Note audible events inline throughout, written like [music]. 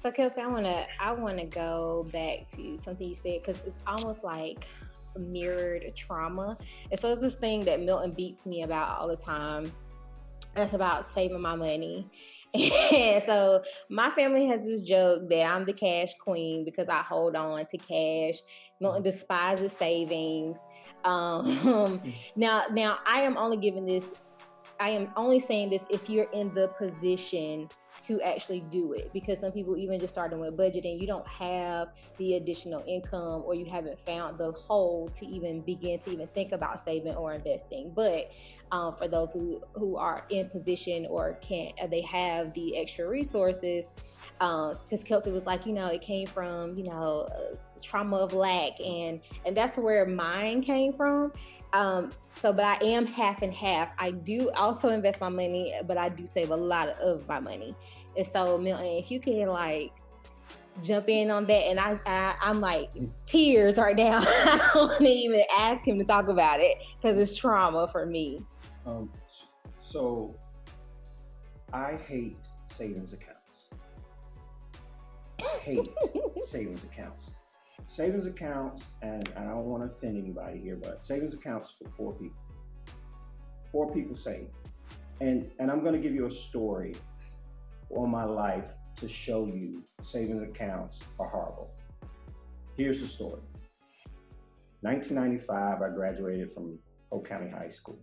So, Kelsey, I wanna I wanna go back to something you said because it's almost like mirrored trauma. And so it's this thing that Milton beats me about all the time. That's about saving my money. [laughs] And so my family has this joke that I'm the cash queen because I hold on to cash. Milton despises savings. Um, [laughs] now, now I am only giving this. I am only saying this if you're in the position to actually do it because some people even just starting with budgeting you don't have the additional income or you haven't found the hole to even begin to even think about saving or investing. But um, for those who who are in position or can't uh, they have the extra resources because um, Kelsey was like, you know, it came from, you know, uh, trauma of lack, and and that's where mine came from. Um, so, but I am half and half. I do also invest my money, but I do save a lot of my money. And so, Milton, if you can like jump in on that, and I, I I'm like tears right now. [laughs] I don't even ask him to talk about it because it's trauma for me. Um, so I hate savings accounts hate savings accounts. Savings accounts, and, and I don't want to offend anybody here, but savings accounts for poor people. Poor people save. And, and I'm going to give you a story on my life to show you savings accounts are horrible. Here's the story. 1995, I graduated from Polk County High School.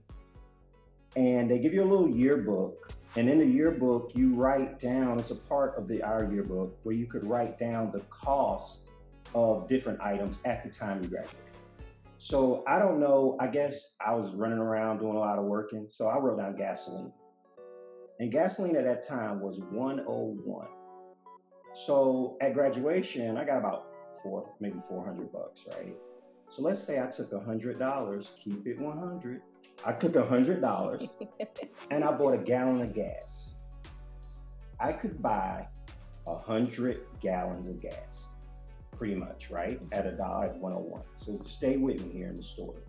And they give you a little yearbook and in the yearbook, you write down, it's a part of the our yearbook where you could write down the cost of different items at the time you graduated. So I don't know, I guess I was running around doing a lot of working. So I wrote down gasoline. And gasoline at that time was 101. So at graduation, I got about four, maybe 400 bucks, right? So let's say I took $100, keep it 100 I took a hundred dollars [laughs] and I bought a gallon of gas. I could buy a hundred gallons of gas, pretty much, right? At a dollar at 101. So stay with me here in the story.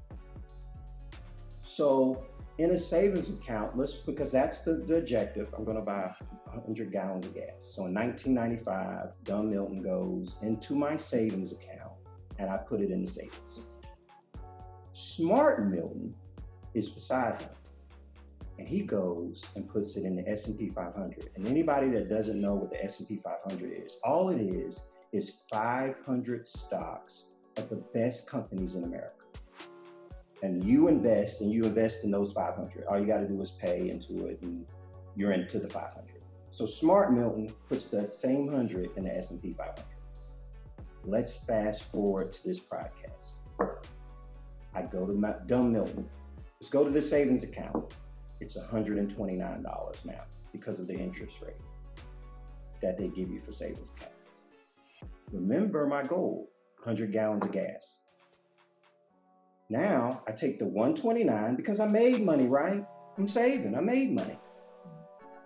So in a savings account, let's because that's the, the objective. I'm going to buy 100 gallons of gas. So in 1995, Dumb Milton goes into my savings account and I put it in the savings. Smart Milton is beside him. And he goes and puts it in the S&P 500. And anybody that doesn't know what the S&P 500 is, all it is is 500 stocks of the best companies in America. And you invest and you invest in those 500. All you got to do is pay into it and you're into the 500. So Smart Milton puts the same 100 in the S&P 500. Let's fast forward to this podcast. I go to my Dumb Milton Let's go to the savings account. It's $129 now because of the interest rate that they give you for savings accounts. Remember my goal 100 gallons of gas. Now I take the 129 because I made money, right? I'm saving, I made money.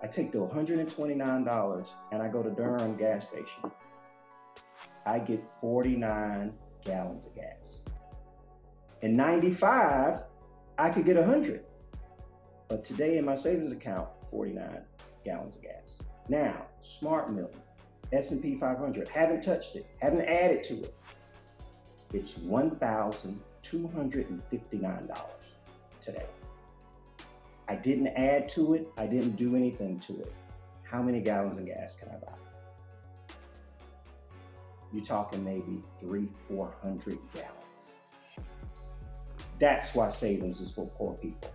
I take the $129 and I go to Durham gas station. I get 49 gallons of gas. In 95, I could get 100. But today in my savings account, 49 gallons of gas. Now, Smart Milton, S&P 500, haven't touched it, haven't added to it. It's $1,259 today. I didn't add to it, I didn't do anything to it. How many gallons of gas can I buy? You're talking maybe three, 400 gallons. That's why savings is for poor people.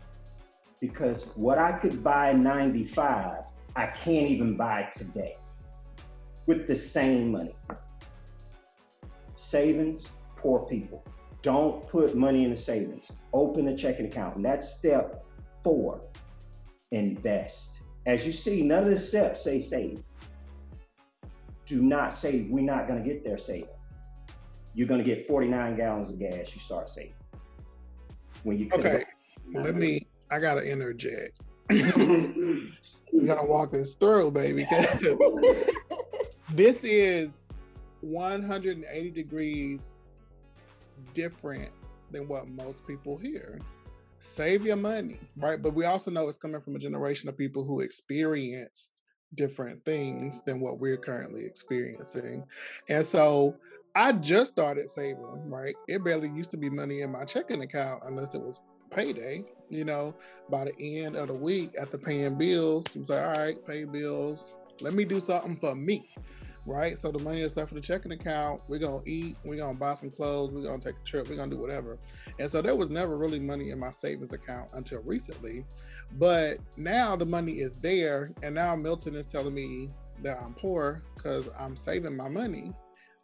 Because what I could buy in 95, I can't even buy today with the same money. Savings, poor people. Don't put money in the savings. Open a checking account. And that's step four. Invest. As you see, none of the steps say save. Do not say we're not going to get there saving. You're going to get 49 gallons of gas, you start saving when you okay let me i gotta interject. [laughs] You gotta walk this through baby [laughs] this is 180 degrees different than what most people hear. Save your money right? But we also know it's coming from a generation of people who experienced different things than what we're currently experiencing. And so I just started saving, right? It barely used to be money in my checking account unless it was payday. You know, by the end of the week after paying bills, you say, all right, pay bills. Let me do something for me right? So the money is stuff for the checking account. We're gonna eat, we're gonna buy some clothes, we're gonna take a trip, we're gonna do whatever. And so there was never really money in my savings account until recently. But now the money is there, and now Milton is telling me that I'm poor because I'm saving my money.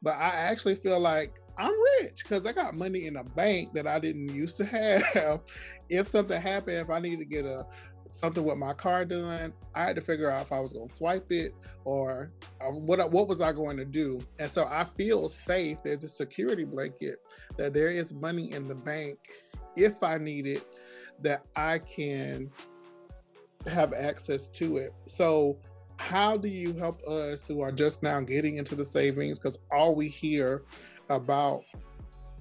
But I actually feel like I'm rich because I got money in a bank that I didn't used to [laughs] have. if something happened, if I needed to get a something with my car done, I had to figure out if I was going to swipe it or uh, what what was I going to do. And so I feel safe. There's a security blanket that there is money in the bank if I need it that I can have access to it. So how do you help us who are just now getting into the savings? Because all we hear about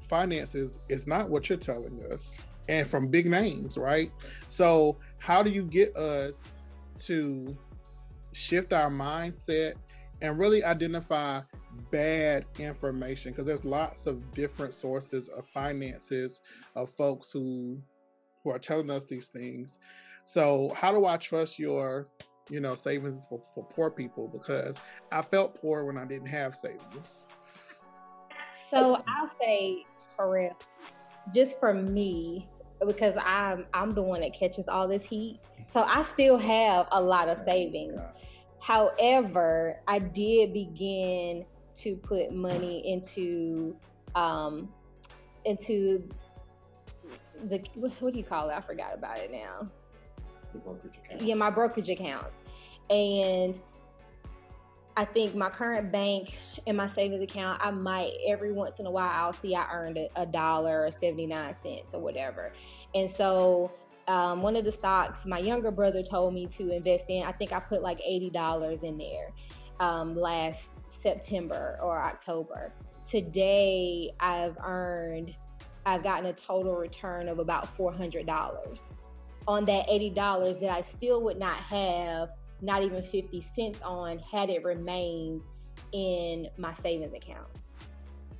finances is not what you're telling us and from big names, right? So how do you get us to shift our mindset and really identify bad information? Because there's lots of different sources of finances of folks who who are telling us these things. So how do i trust your you know savings for, for poor people because i felt poor when i didn't have savings so i'll say for real just for me because I'm I'm the one that catches all this heat. So I still have a lot of savings. However, I did begin to put money into um into the what, what do you call it? I forgot about it now. Yeah, my brokerage accounts. And I think my current bank and my savings account, I might every once in a while I'll see I earned a, dollar or 79 cents or whatever. And so um, one of the stocks my younger brother told me to invest in, I think I put like $80 in there um, last September or October. Today I've earned, I've gotten a total return of about $400 on that $80 that I still would not have not even 50 cents on had it remained in my savings account.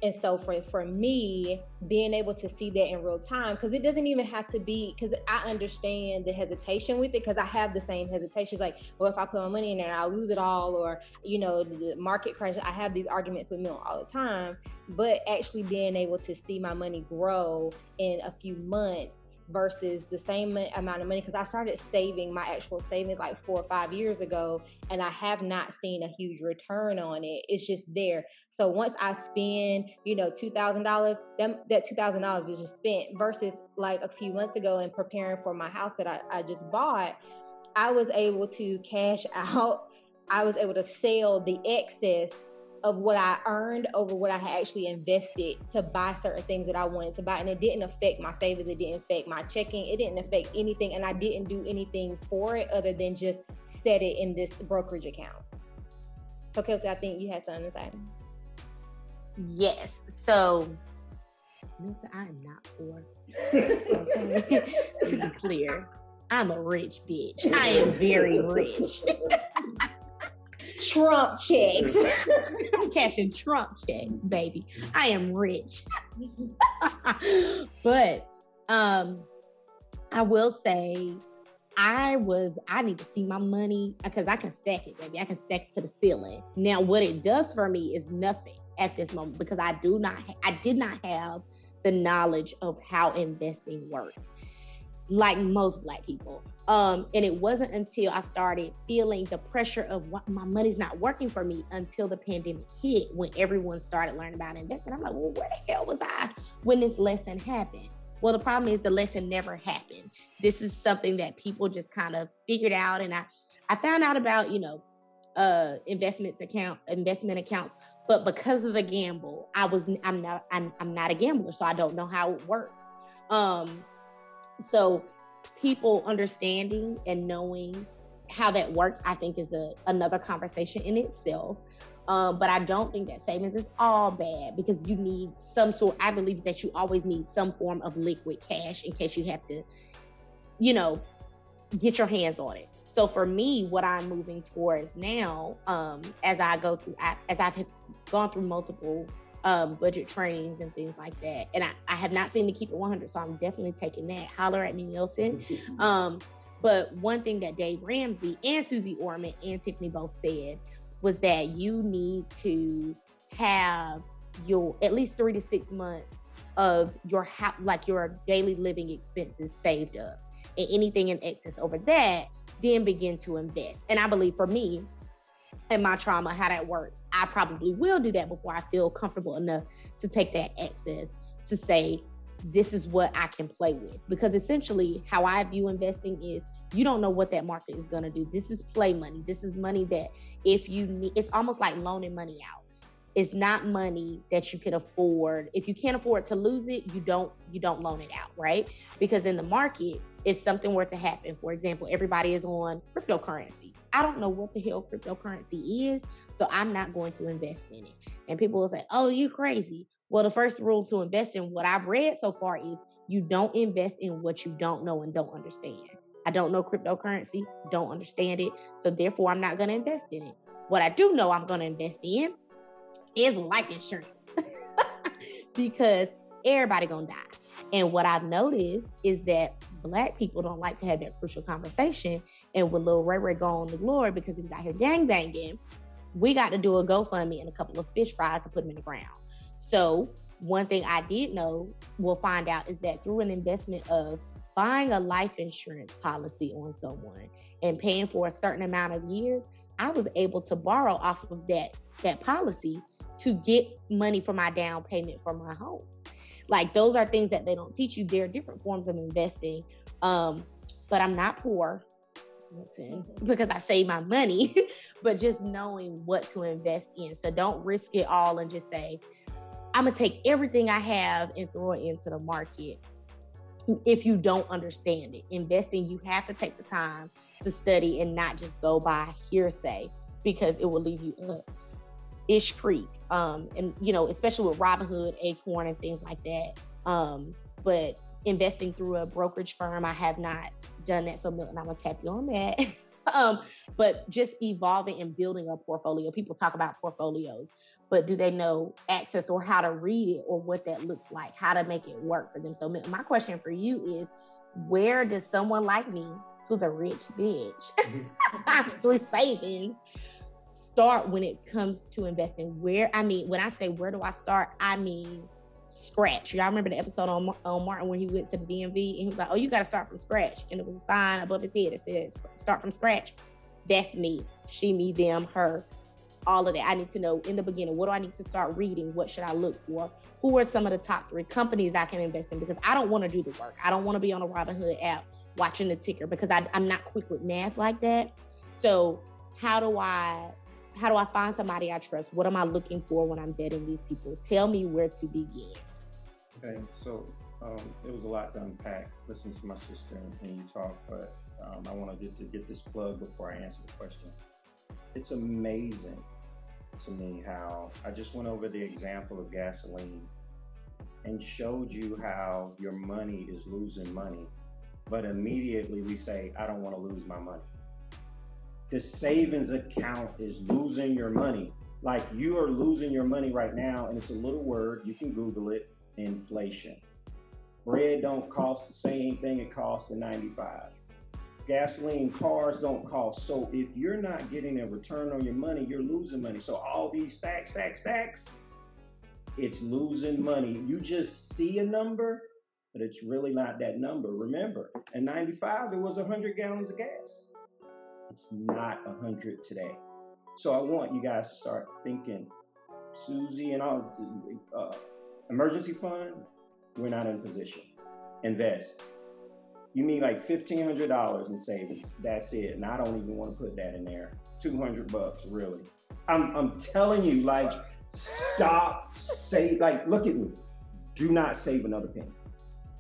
And so for for me, being able to see that in real time, because it doesn't even have to be because I understand the hesitation with it, because I have the same hesitations. Like, well, if I put my money in there, I'll lose it all, or you know, the market crash. I have these arguments with Mill all the time. But actually being able to see my money grow in a few months versus the same amount of money because I started saving my actual savings like four or five years ago and I have not seen a huge return on it. It's just there. So once I spend, you know, $2,000, that $2,000 is just spent versus like a few months ago and preparing for my house that I, I just bought, I was able to cash [laughs] out. I was able to sell the excess of what I earned over what I had actually invested to buy certain things that I wanted to buy. And it didn't affect my savings, it didn't affect my checking, it didn't affect anything. And I didn't do anything for it other than just set it in this brokerage account. So, Kelsey, I think you had something to say. Yes. So, Milton, I am not poor. Okay. [laughs] [laughs] to be clear, I'm a rich bitch. I am very rich. [laughs] Trump checks. [laughs] I'm cashing Trump checks, baby. I am rich. [laughs] but um I will say I was I need to see my money because I can stack it, baby. I can stack it to the ceiling. Now, what it does for me is nothing at this moment because I do not I did not have the knowledge of how investing works like most black people. Um, and it wasn't until I started feeling the pressure of what my money's not working for me until the pandemic hit when everyone started learning about investing. I'm like, well, where the hell was I when this lesson happened? Well, the problem is the lesson never happened. This is something that people just kind of figured out. And I, I found out about, you know, uh investments account investment accounts but because of the gamble i was i'm not I'm, I'm not a gambler so i don't know how it works um so people understanding and knowing how that works, I think is a another conversation in itself. Um, but I don't think that savings is all bad because you need some sort. I believe that you always need some form of liquid cash in case you have to, you know, get your hands on it. So for me, what I'm moving towards now, um, as I go through, as I've gone through multiple um, budget trainings and things like that, and I, I have not seen the Keep It 100, so I'm definitely taking that. Holler at me, Milton. [laughs] Um, but one thing that Dave Ramsey and Susie Orman and Tiffany both said was that you need to have your at least three to six months of your ha- like your daily living expenses saved up and anything in excess over that then begin to invest and i believe for me and my trauma how that works i probably will do that before i feel comfortable enough to take that excess to say this is what i can play with. Because essentially how i view investing is you don't know what that market is going to do. This is play money. This is money that if you need it's almost like loaning money out. It's not money that you can afford. If you can't afford to lose it you don't you don't loan it out right? Because in the market if something were to happen. For example everybody is on cryptocurrency. I don't know what the hell cryptocurrency is so i'm not going to invest in it. And people will say oh you crazy. Well the first rule to invest in what i've read so far is you don't invest in what you don't know and don't understand. I don't know cryptocurrency don't understand it so therefore i'm not going to invest in it. What i do know i'm going to invest in is life insurance [laughs] because everybody gonna die. And what I've noticed is that black people don't like to have that crucial conversation. And with Lil Ray Ray going to glory because he's out here gang banging, we got to do a GoFundMe and a couple of fish fries to put him in the ground. So one thing I did know, we'll find out, is that through an investment of buying a life insurance policy on someone and paying for a certain amount of years, I was able to borrow off of that that policy to get money for my down payment for my home. Like those are things that they don't teach you. There are different forms of investing. Um, but I'm not poor because I save my money, [laughs] but just knowing what to invest in. So don't risk it all and just say, I'm gonna take everything I have and throw it into the market. If you don't understand it, investing, you have to take the time to study and not just go by hearsay because it will leave you up. Ish Creek, um, and you know, especially with Robinhood, Acorn, and things like that. Um, but investing through a brokerage firm, I have not done that. So Milton, I'm gonna tap you on that. [laughs] um, but just evolving and building a portfolio. People talk about portfolios, but do they know access or how to read it or what that looks like, how to make it work for them? So my question for you is, where does someone like me, who's a rich bitch, [laughs] through savings, start when it comes to investing? Where I mean, when I say where do I start, I mean scratch. Y'all remember the episode on, on Martin when he went to the DMV and he was like, "Oh, you got to start from scratch," and it was a sign above his head that says "Start from scratch." That's me. She, me, them, her. All of that. I need to know in the beginning. What do I need to start reading? What should I look for? Who are some of the top three companies I can invest in? Because I don't want to do the work. I don't want to be on a Robinhood app watching the ticker because I, I'm not quick with math like that. So how do I how do I find somebody I trust? What am I looking for when I'm vetting these people? Tell me where to begin. Okay, so um, it was a lot to unpack. Listen to my sister and you talk, but um, I want to get to get this plug before I answer the question. It's amazing to me how I just went over the example of gasoline and showed you how your money is losing money, but immediately we say, I don't want to lose my money the savings account is losing your money. Like you are losing your money right now, and it's a little word. You can Google it inflation. Bread don't cost the same thing it costs in 95. Gasoline cars don't cost. So if you're not getting a return on your money, you're losing money. So all these stacks, stacks, stacks, it's losing money. You just see a number, but it's really not that number. Remember, in 95, it was 100 gallons of gas. It's not 100 today. So I want you guys to start thinking, Susie and all, uh, emergency fund, we're not in position. Invest. You mean like $1,500 in savings. That's it. And I don't even want to put that in there. 200 bucks, really. I'm, I'm telling you, like, stop, save, like, look at me. Do not save another penny.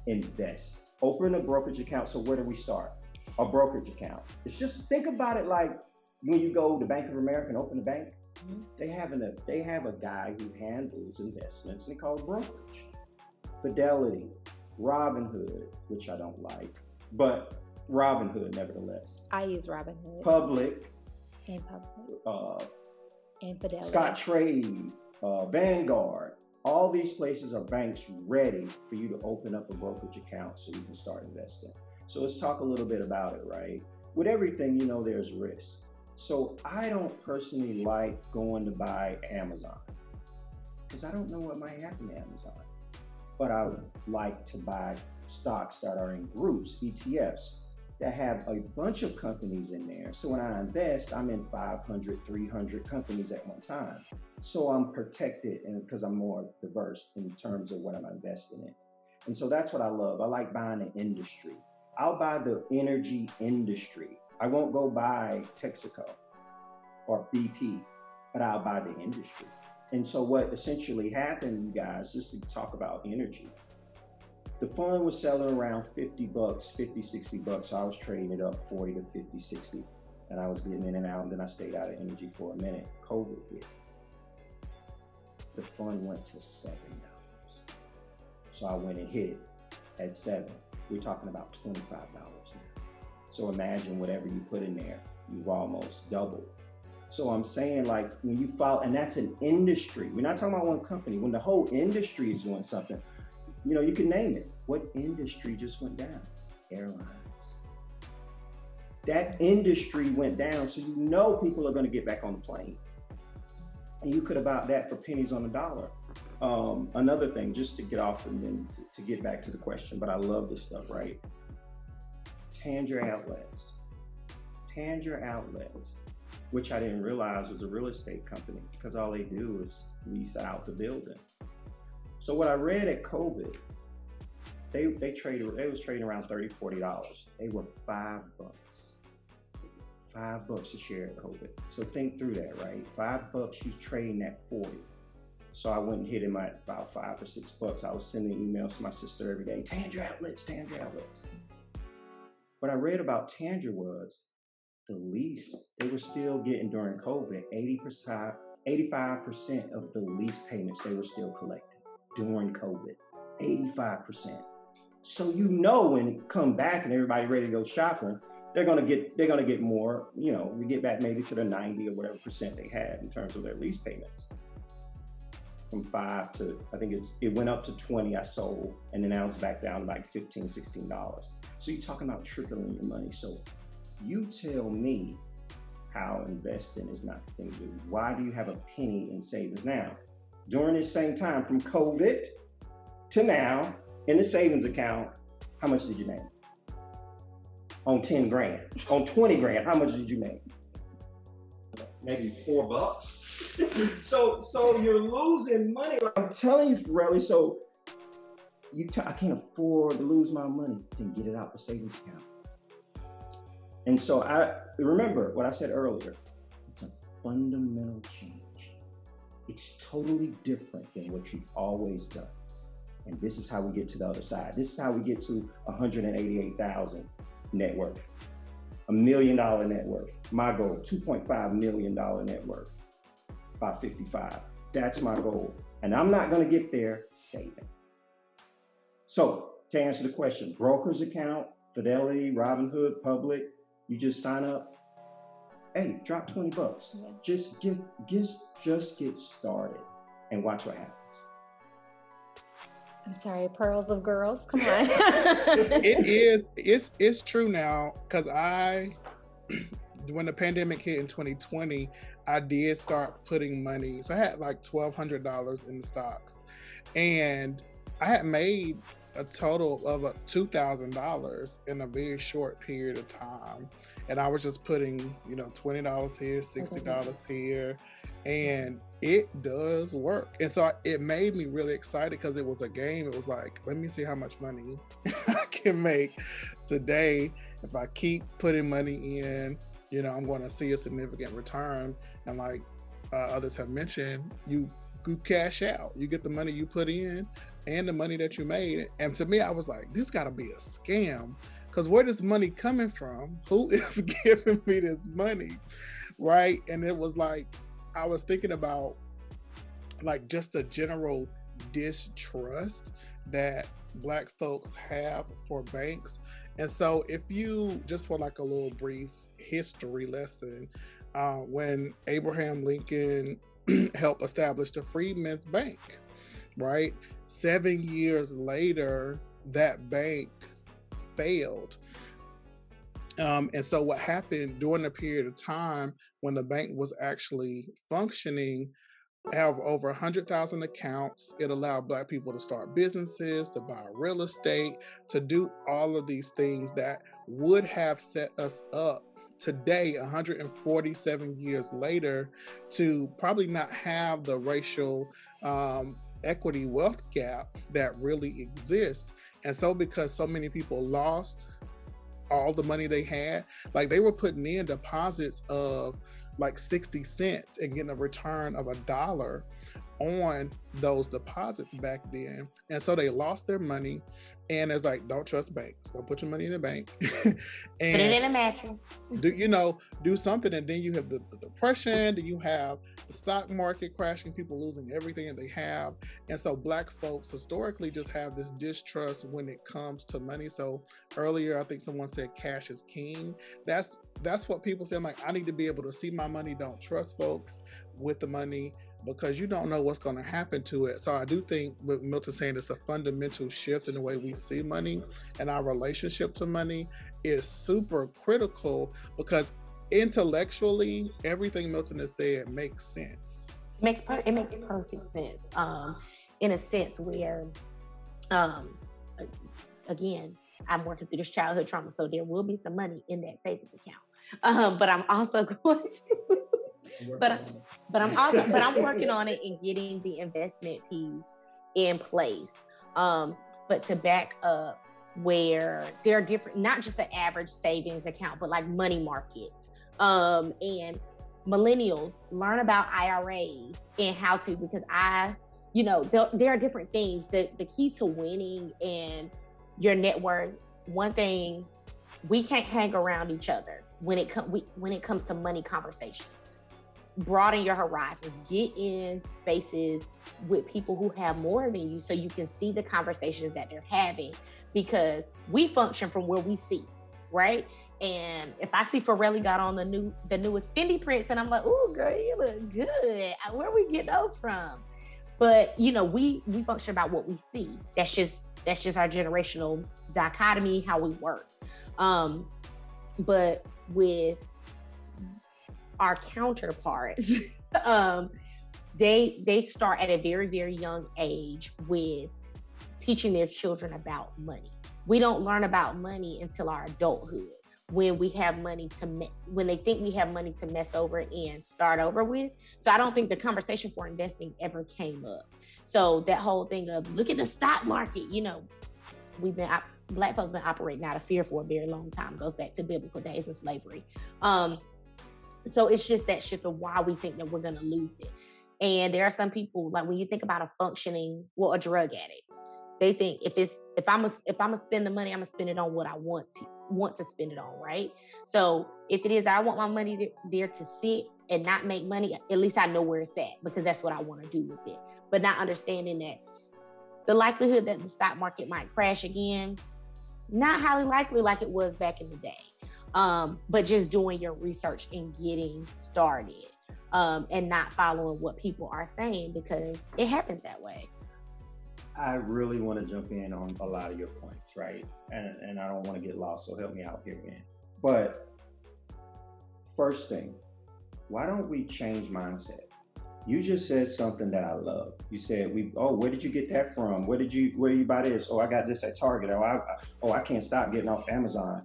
Invest. Open a brokerage account. So where do we start? A brokerage account. It's just think about it like when you go to Bank of America and open a bank, mm-hmm. they have a they have a guy who handles investments and he calls brokerage. Fidelity, Robinhood, which I don't like, but Robinhood, nevertheless. I use Robinhood. Public. And Public. Uh, and Fidelity. Scottrade, uh, Vanguard. All these places are banks ready for you to open up a brokerage account so you can start investing. So let's talk a little bit about it, right? With everything, you know, there's risk. So I don't personally like going to buy Amazon because I don't know what might happen to Amazon. But I would like to buy stocks that are in groups, ETFs, that have a bunch of companies in there. So when I invest, I'm in 500, 300 companies at one time. So I'm protected and because I'm more diverse in terms of what I'm investing in. And so that's what I love. I like buying an industry. I'll buy the energy industry. I won't go buy Texaco or BP, but I'll buy the industry. And so what essentially happened, you guys, just to talk about energy, the fund was selling around 50 bucks, 50, 60 bucks. So I was trading it up 40 to 50, 60. And I was getting in and out. And then I stayed out of energy for a minute. COVID hit. The fund went to $7. So I went and hit it at seven. We're talking about $25 now. So imagine whatever you put in there, you've almost doubled. So I'm saying like when you follow, and that's an industry. We're not talking about one company. When the whole industry is doing something, you know, you can name it. What industry just went down? Airlines. That industry went down, so you know people are going to get back on the plane. And you could have bought that for pennies on the dollar. Um, another thing, just to get off and then to get back to the question, but I love this stuff, right? Tanger Outlets. Tanger Outlets, which I didn't realize was a real estate company because all they do is lease out the building. So what I read at COVID, they they traded they was trading around 30 40 dollars. They were five bucks. Five bucks a share at COVID. So think through that, right? Five bucks you're trading at 40. So I went and hit him at about five or six bucks. I was sending emails to my sister every day, Tanger outlets, Tanger outlets. What I read about Tanger was the lease they were still getting during COVID, 80%, 85% of the lease payments they were still collecting during COVID. 85%. So you know when it come back and everybody ready to go shopping, they're gonna get they're gonna get more, you know, we get back maybe to the 90 or whatever percent they had in terms of their lease payments. From five to I think it's it went up to 20 I sold, and then now it's back down to like 15, 16 dollars. So you're talking about tripling your money. So you tell me how investing is not the thing to do. Why do you have a penny in savings now? During this same time, from COVID to now, in the savings account, how much did you make? On 10 grand. On 20 grand, how much did you make? Maybe four bucks. [laughs] so so you're losing money. I'm telling you, Forelli, so you t- I can't afford to lose my money, then get it out the savings account. And so I remember what I said earlier. It's a fundamental change. It's totally different than what you've always done. And this is how we get to the other side. This is how we get to 188,000 net worth, a million dollar net worth. My goal, 2.5 million dollar net worth by 55. That's my goal. And I'm not going to get there saving. So, to answer the question, broker's account, Fidelity, Robinhood, Public, you just sign up. Hey, drop 20 bucks. Yeah. Just get just just get started and watch what happens. I'm sorry, pearls of girls. Come [laughs] on. it [laughs] is it's it's true now because I [clears throat] when the pandemic hit in 2020, I did start putting money. So I had like twelve hundred dollars in the stocks. And I had made a total of uh, $2,000 in a very short period of time. And I was just putting, you know, $20 here, $60 here. And it does work. And so it made me really excited because it was a game. It was like, let me see how much money [laughs] I can make today. If I keep putting money in, you know, I'm going to see a significant return. And like uh, others have mentioned, you you cash out. You get the money you put in and the money that you made. And to me, I was like, this got to be a scam. Because where this money coming from? Who [laughs] is giving me this money? Right. And it was like, I was thinking about like just a general distrust that black folks have for banks And so, if you just for like a little brief history lesson, uh, when Abraham Lincoln [clears throat] helped establish the Freedmen's Bank, right? Seven years later, that bank failed. Um, and so, what happened during the period of time when the bank was actually functioning, have over 100,000 accounts. It allowed Black people to start businesses, to buy real estate, to do all of these things that would have set us up today, 147 years later, to probably not have the racial um, equity wealth gap that really exists. And so, because so many people lost all the money they had, like they were putting in deposits of like 60 cents and getting a return of a dollar on those deposits back then. And so they lost their money. And it's like, don't trust banks. Don't put your money in the bank. and put it [laughs] in a mattress. do you know, do something. And then you have the, the depression, then you have the stock market crashing, people losing everything that they have. And so black folks historically just have this distrust when it comes to money. So earlier I think someone said cash is king. That's that's what people say. I'm like, I need to be able to see my money, don't trust folks with the money because you don't know what's going to happen to it. So I do think what Milton saying it's a fundamental shift in the way we see money and our relationship to money is super critical because intellectually everything Milton has said makes sense. It makes per- it makes perfect sense. Um, in a sense where, um, again, I'm working through this childhood trauma, so there will be some money in that savings account. Um, but I'm also [laughs] going to but but I'm also but I'm working on it and getting the investment piece in place. Um, but to back up where there are different, not just an average savings account, but like money markets. Um, and millennials learn about IRAs and how to because I, you know, there, there are different things. The the key to winning and your network. One thing we can't hang around each other when it comes when it comes to money conversations broaden your horizons, get in spaces with people who have more than you so you can see the conversations that they're having because we function from where we see, right? And if I see Pharrell got on the new the newest Fendi prints and I'm like, oh girl, you look good. Where we get those from? But you know, we we function about what we see. That's just that's just our generational dichotomy, how we work. Um, but with our counterparts, [laughs] um, they they start at a very very young age with teaching their children about money. We don't learn about money until our adulthood when we have money to me- when they think we have money to mess over and start over with. So I don't think the conversation for investing ever came up. So that whole thing of look at the stock market, you know, we've been black folks been operating out of fear for a very long time. It goes back to biblical days and slavery. Um, so it's just that shift of why we think that we're going to lose it. And there are some people like when you think about a functioning, well, a drug addict, they think if it's if I'm a, if I'm gonna spend the money, I'm gonna spend it on what I want to want to spend it on, right? So if it is, I want my money to, there to sit and not make money. At least I know where it's at because that's what I want to do with it. But not understanding that the likelihood that the stock market might crash again, not highly likely like it was back in the day um, but just doing your research and getting started um, and not following what people are saying because it happens that way. I really want to jump in on a lot of your points, right? And, and I don't want to get lost, so help me out here, man. But first thing, why don't we change mindset? You just said something that I love. You said, "We oh, where did you get that from? Where did you where you buy this? Oh, I got this at Target. Oh, I oh, I can't stop getting off Amazon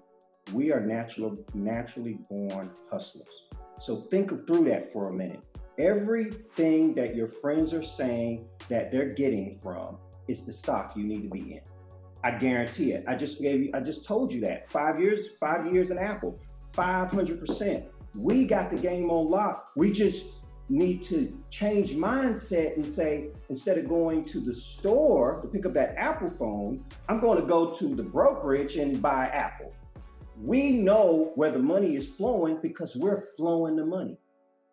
we are natural, naturally born hustlers. So think through that for a minute. Everything that your friends are saying that they're getting from is the stock you need to be in. I guarantee it. I just gave you, I just told you that. Five years, five years in Apple, 500%. We got the game on lock. We just need to change mindset and say, instead of going to the store to pick up that Apple phone, I'm going to go to the brokerage and buy Apple. We know where the money is flowing because we're flowing the money.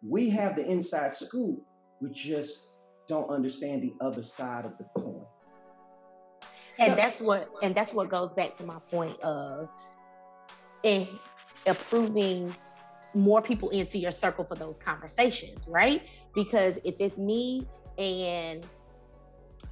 We have the inside scoop. We just don't understand the other side of the coin. and so, that's what and that's what goes back to my point of in approving more people into your circle for those conversations, right? Because if it's me and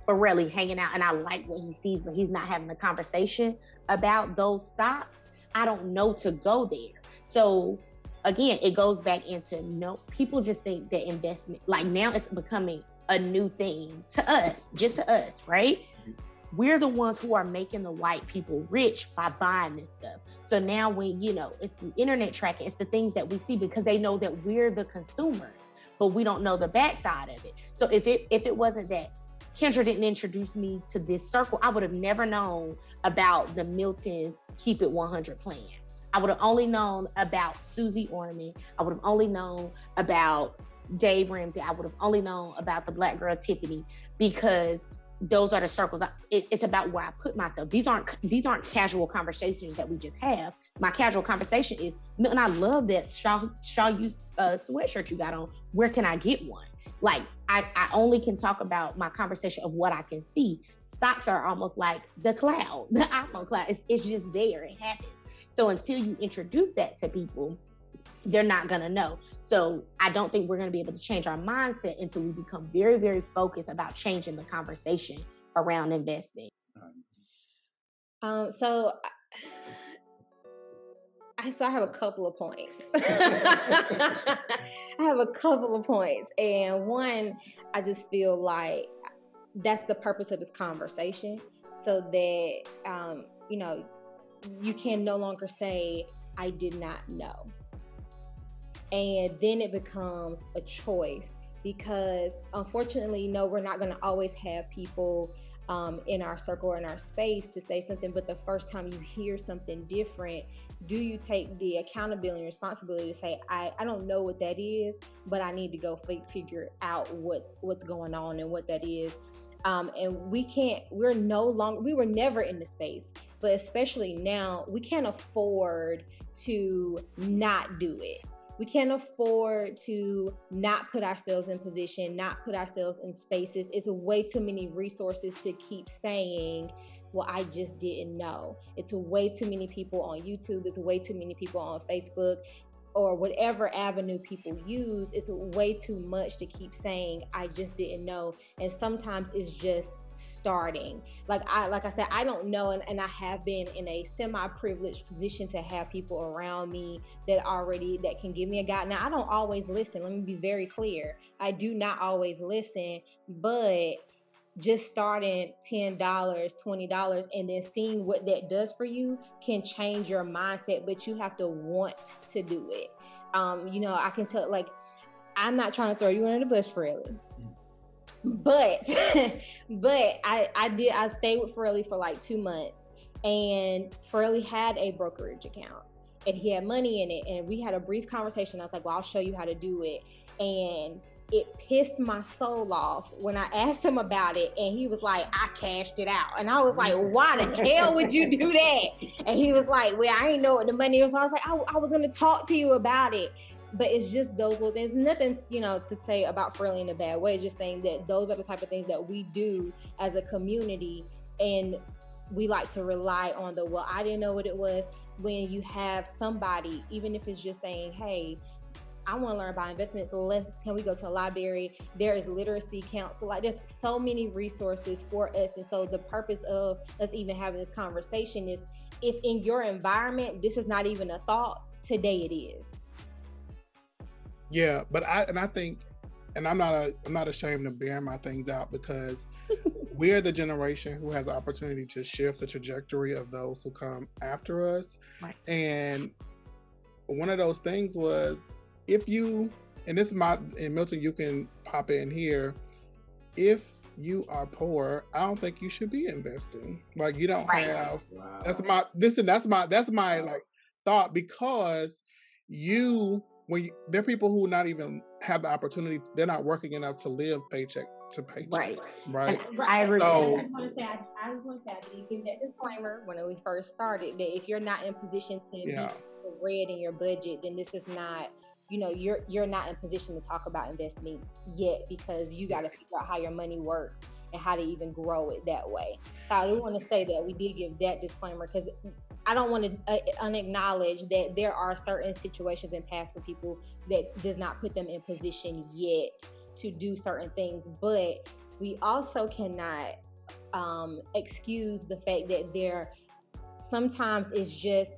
Forelli hanging out and I like what he sees, but he's not having a conversation about those stocks, I don't know to go there. So again, it goes back into no people just think that investment, like now it's becoming a new thing to us, just to us, right? Mm-hmm. We're the ones who are making the white people rich by buying this stuff. So now when you know it's the internet tracking, it's the things that we see because they know that we're the consumers, but we don't know the backside of it. So if it if it wasn't that Kendra didn't introduce me to this circle, I would have never known about the Milton's Keep It 100 plan. I would have only known about Susie Orman. I would have only known about Dave Ramsey. I would have only known about the Black girl Tiffany because those are the circles. It, it's about where I put myself. These aren't these aren't casual conversations that we just have. My casual conversation is, Milton, I love that Shaw Shaw use uh, sweatshirt you got on. Where can I get one? Like I, I only can talk about my conversation of what I can see. Stocks are almost like the cloud, [laughs] the iPhone cloud. It's, it's just there. It happens. So until you introduce that to people, they're not going to know. So I don't think we're going to be able to change our mindset until we become very, very focused about changing the conversation around investing. Um, so, I, so I have a couple of points. [laughs] [laughs] I have a couple of points, and one, I just feel like that's the purpose of this conversation, so that um, you know you can no longer say I did not know and then it becomes a choice because unfortunately no we're not going to always have people um, in our circle or in our space to say something but the first time you hear something different do you take the accountability and responsibility to say i, I don't know what that is but i need to go f- figure out what what's going on and what that is um, and we can't we're no longer we were never in the space but especially now we can't afford to not do it we can't afford to not put ourselves in position, not put ourselves in spaces. It's way too many resources to keep saying, well, I just didn't know. It's way too many people on YouTube. It's way too many people on Facebook or whatever avenue people use. It's way too much to keep saying, I just didn't know. And sometimes it's just starting like i like i said i don't know and, and i have been in a semi-privileged position to have people around me that already that can give me a guide now i don't always listen let me be very clear i do not always listen but just starting $10 $20 and then seeing what that does for you can change your mindset but you have to want to do it um you know i can tell like i'm not trying to throw you under the bus really but [laughs] but I I did I stayed with Forelli for like two months, and Forelli had a brokerage account, and he had money in it, and we had a brief conversation. I was like, "Well, I'll show you how to do it," and it pissed my soul off when I asked him about it, and he was like, "I cashed it out," and I was like, mm. "Why the hell would you do that?" And he was like, "Well, I ain't know what the money was." So I was like, I, I was gonna talk to you about it." but it's just those little things. Nothing, you know, to say about Forelli in a bad way. Just saying that those are the type of things that we do as a community, and we like to rely on the well. I didn't know what it was. When you have somebody, even if it's just saying, "Hey, I want to learn about investments. So let's can we go to a library? There is literacy council. Like there's so many resources for us. And so the purpose of us even having this conversation is if in your environment this is not even a thought, today it is. Yeah, but I and I think, and I'm not a I'm not ashamed of bearing my things out because [laughs] we're the generation who has the opportunity to shift the trajectory of those who come after us. Right. And one of those things was if you and this is my and Milton, you can pop in here. If you are poor, I don't think you should be investing. Like you don't right. have wow. that's my this and that's my that's my like thought because you when you, there are people who not even have the opportunity, they're not working enough to live paycheck to paycheck. Right. Right. I agree. So, I just want to say, I, I just want to say, I did give that disclaimer when we first started that if you're not in position to yeah. be red in your budget, then this is not you know you're you're not in position to talk about investments yet because you got to figure out how your money works and how to even grow it that way. So I do want to say that we did give that disclaimer because I don't want to uh, unacknowledge that there are certain situations in past for people that does not put them in position yet to do certain things, but we also cannot um, excuse the fact that there sometimes it's just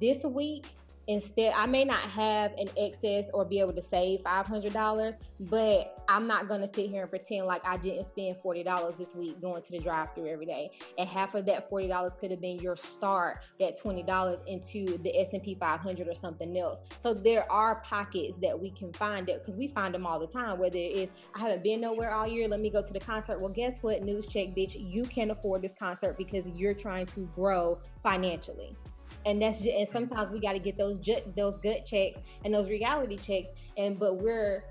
this week instead i may not have an excess or be able to save $500 but i'm not going to sit here and pretend like i didn't spend $40 this week going to the drive through every day. And half of that $40 could have been your start that $20 into the s&p 500 or something else. So there are pockets that we can find it because we find them all the time whether it is i haven't been nowhere all year let me go to the concert. Well guess what? News check bitch you can afford this concert because you're trying to grow financially and that's just, and sometimes we got to get those ju- those gut checks and those reality checks. And but we're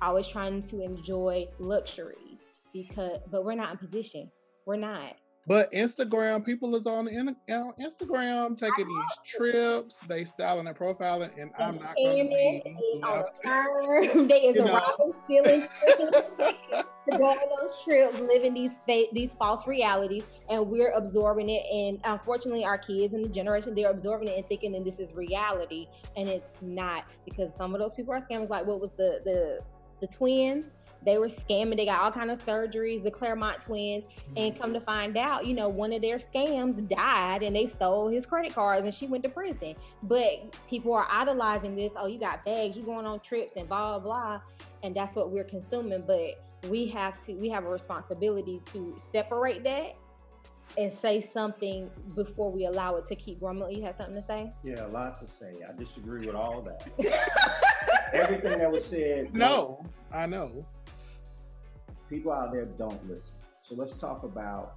always trying to enjoy luxuries because but we're not in position. We're not. But Instagram, people is on, in, on Instagram taking these trips. They styling and profiling, and I'm not going to [laughs] They is robbing, stealing, to go on those trips, living these fake, these false realities, and we're absorbing it. And unfortunately, our kids and the generation they're absorbing it and thinking that this is reality, and it's not because some of those people are scammers. Like what was the the the twins? they were scamming. They got all kind of surgeries, the Clermont twins, and mm-hmm. come to find out, you know, one of their scams died and they stole his credit cards and she went to prison. But people are idolizing this. Oh, you got bags, you're going on trips and blah blah blah, and that's what we're consuming. But we have to, we have a responsibility to separate that and say something before we allow it to keep growing. You have something to say? Yeah, a lot to say. I disagree with all that. [laughs] Everything that was said. No, I know people out there don't listen. So let's talk about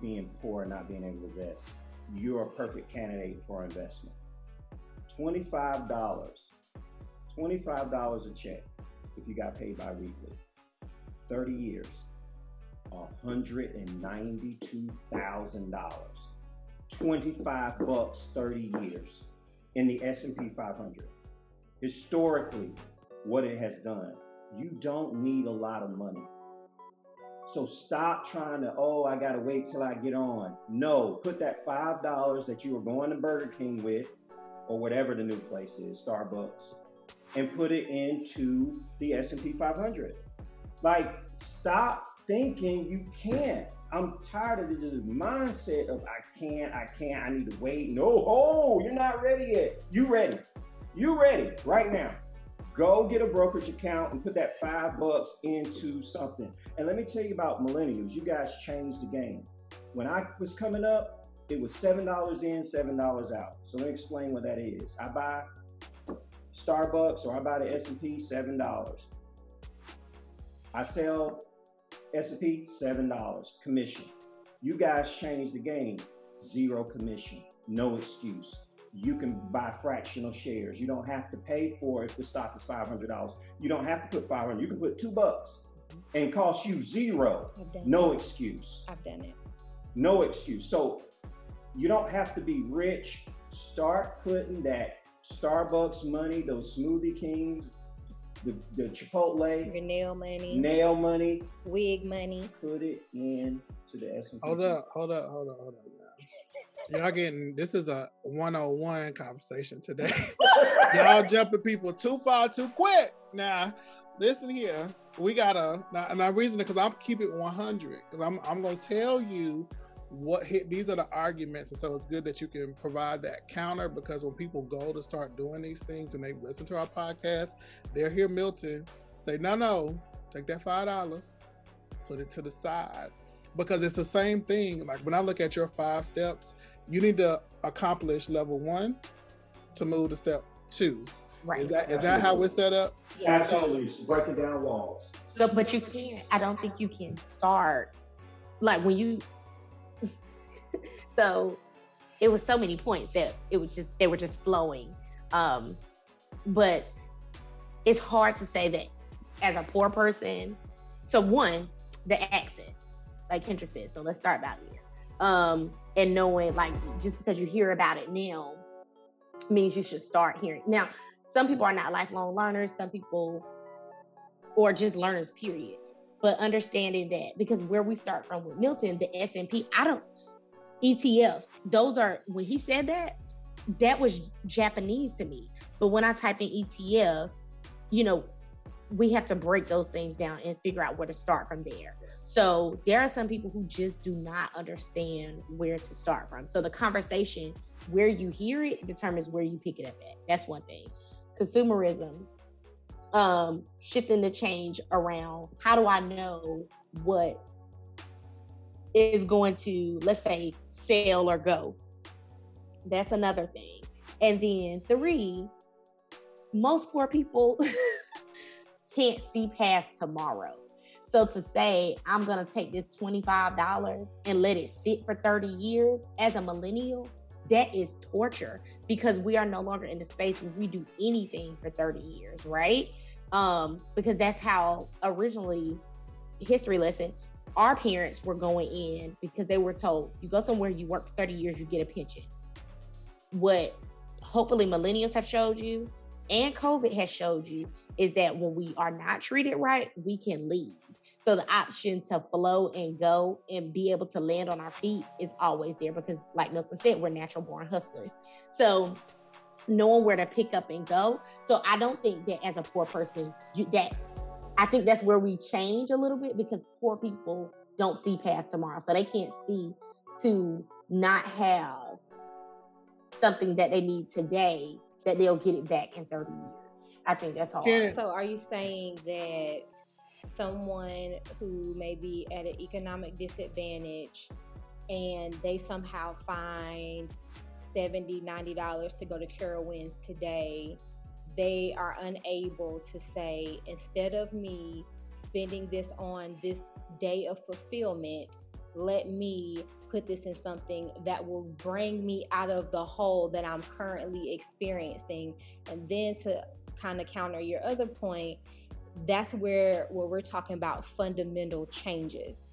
being poor and not being able to invest. You're a perfect candidate for investment. $25, $25 a check if you got paid bi-weekly. 30 years, $192,000. 25 bucks 30 years in the S&P 500. Historically, what it has done, you don't need a lot of money so stop trying to, oh, I got to wait till I get on. No, put that $5 that you were going to Burger King with, or whatever the new place is, Starbucks, and put it into the S&P 500. Like, stop thinking you can't. I'm tired of this mindset of I can't, I can't, I need to wait. No, oh, you're not ready yet. You ready. You ready right now. Go get a brokerage account and put that five bucks into something. And let me tell you about millennials. You guys changed the game. When I was coming up, it was seven dollars in, seven dollars out. So let me explain what that is. I buy Starbucks or I buy the S&P, seven dollars. I sell S&P, seven dollars commission. You guys change the game. Zero commission, no excuse you can buy fractional shares. You don't have to pay for if the stock is five hundred dollars. You don't have to put five hundred. You can put two bucks, mm-hmm. and cost you zero. No excuse. I've done it. No excuse. So you don't have to be rich. Start putting that Starbucks money, those Smoothie Kings, the, the Chipotle, your nail money, nail money, wig money. Put it in to the S&P. Hold up, hold up, hold up, hold up. Y'all [laughs] getting this is a one-on-one conversation today. [laughs] Y'all jumping people too far too quick. Now, listen here. We gotta now, and I reason it because I'm keep it 100 because I'm I'm gonna tell you what hit these are the arguments and so it's good that you can provide that counter because when people go to start doing these things and they listen to our podcast they're here milton say no no take that five dollars put it to the side because it's the same thing like when i look at your five steps you need to accomplish level one to move to step two. Right. Is that is that how we're set up? Yeah. Absolutely. breaking down walls. So, but you can't. I don't think you can start like when you. [laughs] so, it was so many points that it was just they were just flowing, um, but it's hard to say that as a poor person. So one, the access, like Kendra said. So let's start about here. Um, and knowing like just because you hear about it now means you should start hearing. Now, some people are not lifelong learners, some people or just learners, period. But understanding that because where we start from with Milton, the S and P, I don't ETFs. Those are when he said that, that was Japanese to me. But when I type in ETF, you know, we have to break those things down and figure out where to start from there. So there are some people who just do not understand where to start from. So the conversation, where you hear it, determines where you pick it up at. That's one thing. Consumerism, um, shifting the change around. How do I know what is going to, let's say, sell or go? That's another thing. And then three, most poor people [laughs] can't see past tomorrow. So to say, I'm going to take this $25 and let it sit for 30 years as a millennial, that is torture because we are no longer in the space where we do anything for 30 years, right? Um, because that's how originally history lesson our parents were going in because they were told you go somewhere you work for 30 years you get a pension what hopefully millennials have showed you and covid has showed you is that when we are not treated right we can leave so the option to flow and go and be able to land on our feet is always there because, like Milton said, we're natural born hustlers. So knowing where to pick up and go. So I don't think that as a poor person, you, that I think that's where we change a little bit because poor people don't see past tomorrow. So they can't see to not have something that they need today that they'll get it back in 30 years. I think that's all. Yeah. So are you saying that someone who may be at an economic disadvantage and they somehow find 70 90 dollars to go to carowinds today they are unable to say instead of me spending this on this day of fulfillment let me put this in something that will bring me out of the hole that i'm currently experiencing. And then to kind of counter your other point that's where where we're talking about fundamental changes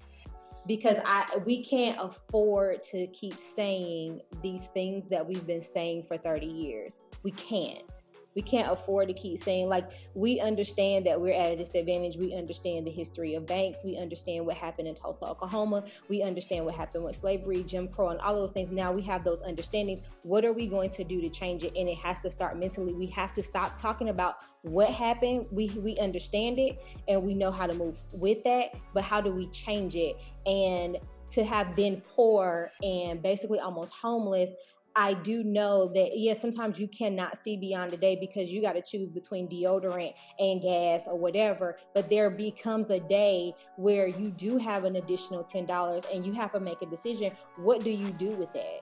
because I we can't afford to keep saying these things that we've been saying for 30 years. We can't we can't afford to keep saying like we understand that we're at a disadvantage. We understand the history of banks. We understand what happened in tulsa oklahoma. We understand what happened with slavery jim crow and all those things. Now we have those understandings. What are we going to do to change it? And it has to start mentally. We have to stop talking about what happened. We we understand it and we know how to move with that. But how do we change it? And to have been poor and basically almost homeless I do know that yes, yeah, sometimes you cannot see beyond the day because you got to choose between deodorant and gas or whatever. But there becomes a day where you do have an additional ten dollars and you have to make a decision. What do you do with that?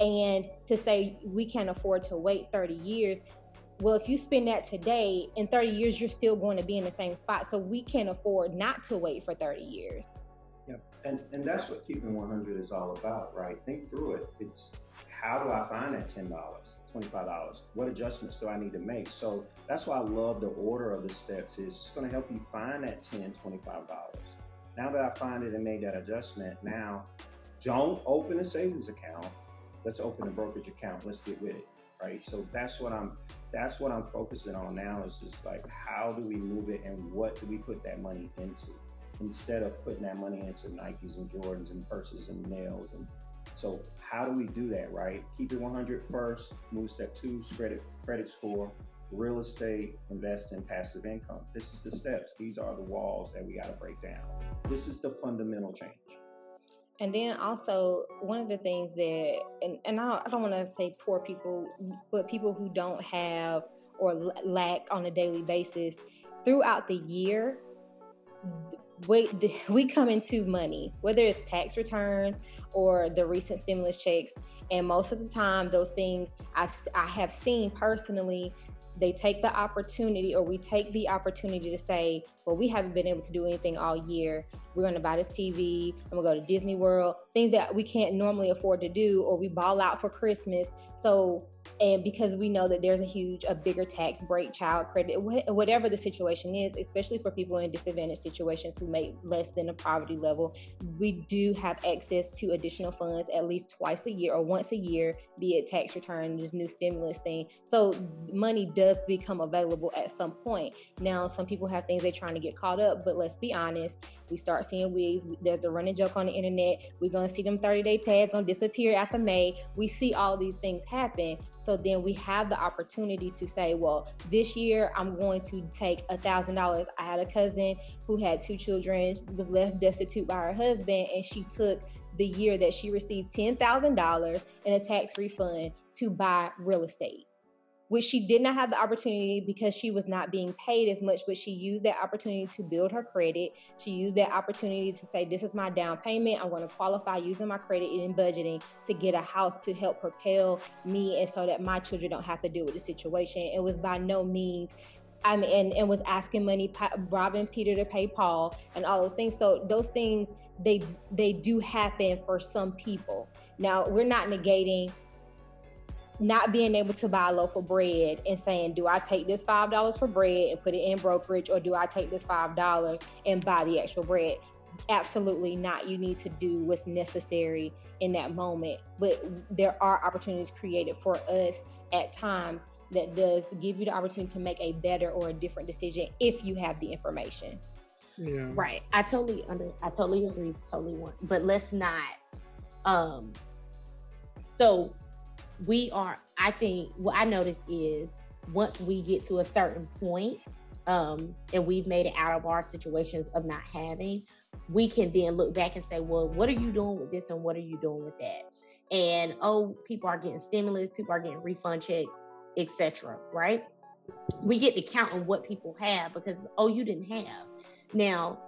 And to say we can't afford to wait 30 years, well, if you spend that today, in 30 years, you're still going to be in the same spot. So we can't afford not to wait for 30 years. Yeah, and, and that's what Keeping 100 is all about, right? Think through it. It's how do I find that $10, $25? What adjustments do I need to make? So that's why I love the order of the steps is it's going to help you find that $10, $25. Now that I find it and made that adjustment, now don't open a savings account. Let's open a brokerage account. Let's get with it. Right. So that's what I'm that's what I'm focusing on now is just like how do we move it and what do we put that money into instead of putting that money into Nikes and Jordans and purses and nails and so how do we do that, right? Keep it 100 first, move step two, credit, credit score, real estate, invest in passive income. This is the steps. These are the walls that we got to break down. This is the fundamental change. And then also one of the things that, and, and I don't, don't want to say poor people, but people who don't have or lack on a daily basis throughout the year, we, [laughs] we come into money, whether it's tax returns or the recent stimulus checks. And most of the time, those things I've, I have seen personally, they take the opportunity or we take the opportunity to say, well, we haven't been able to do anything all year. We're going to buy this TV. I'm going to go to Disney World, things that we can't normally afford to do, or we ball out for Christmas. So and because we know that there's a huge a bigger tax break child credit whatever the situation is especially for people in disadvantaged situations who make less than the poverty level we do have access to additional funds at least twice a year or once a year be it tax return this new stimulus thing so money does become available at some point now some people have things they're trying to get caught up but let's be honest we start seeing wigs there's a running joke on the internet we're going to see them 30 day tags going to disappear after may. We see all these things happen. So then we have the opportunity to say, well, this year I'm going to take a thousand dollars. I had a cousin who had two children, was left destitute by her husband, and she took the year that she received ten thousand dollars in a tax refund to buy real estate which she did not have the opportunity because she was not being paid as much, but she used that opportunity to build her credit. She used that opportunity to say, This is my down payment. I'm going to qualify using my credit in budgeting to get a house to help propel me and so that my children don't have to deal with the situation. It was by no means I mean, and, and was asking money, robbing Peter to pay Paul, and all those things. So those things they they do happen for some people. Now we're not negating not being able to buy a loaf of bread and saying, do I take this $5 for bread and put it in brokerage or do I take this $5 and buy the actual bread? Absolutely not. You need to do what's necessary in that moment. But there are opportunities created for us at times that does give you the opportunity to make a better or a different decision if you have the information. Yeah. Right. I totally under I totally agree, totally want. But let's not um so we are i think what i noticed is once we get to a certain point um, and we've made it out of our situations of not having we can then look back and say well what are you doing with this and what are you doing with that? And oh people are getting stimulus people are getting refund checks etc right? We get to count on what people have because oh you didn't have. Now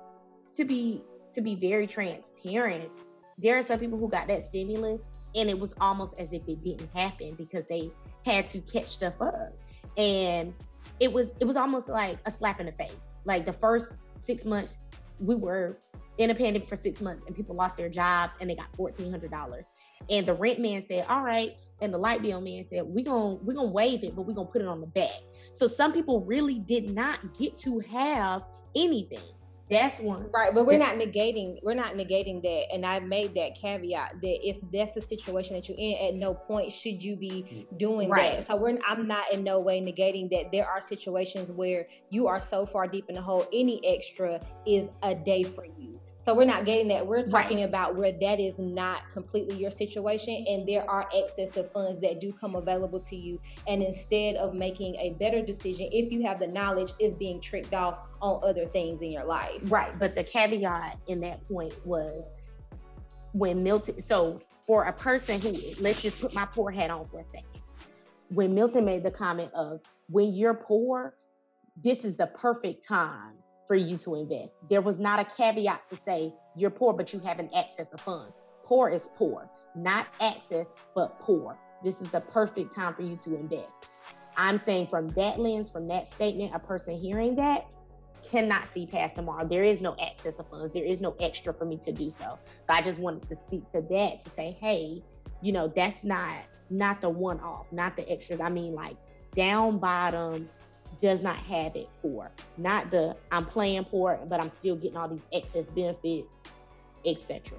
to be to be very transparent there are some people who got that stimulus and it was almost as if it didn't happen because they had to catch stuff up. And it was it was almost like a slap in the face. Like the first six months we were in a pandemic for six months and people lost their jobs and they got $1400 and the rent man said all right. And the light bill man said we're gonna we're gonna waive it but we're gonna put it on the back. So some people really did not get to have anything that's one. Right, but we're not negating we're not negating that. And I made that caveat that if that's a situation that you're in, at no point should you be doing right. that. So we're I'm not in no way negating that there are situations where you are so far deep in the hole, any extra is a day for you. So we're not getting that. We're talking right. about where that is not completely your situation and there are excess to funds that do come available to you. And instead of making a better decision, if you have the knowledge, is being tricked off on other things in your life. Right. But the caveat in that point was when Milton, so for a person who, let's just put my poor hat on for a second. When Milton made the comment of when you're poor, this is the perfect time for you to invest. There was not a caveat to say you're poor, but you have an access of funds. Poor is poor, not access, but poor. This is the perfect time for you to invest. I'm saying from that lens, from that statement, a person hearing that cannot see past tomorrow. There is no access of funds. There is no extra for me to do so. So I just wanted to speak to that to say, hey, you know, that's not not the one off, not the extras. I mean, like down bottom, does not have it for. Not the I'm playing poor, but I'm still getting all these excess benefits, etc.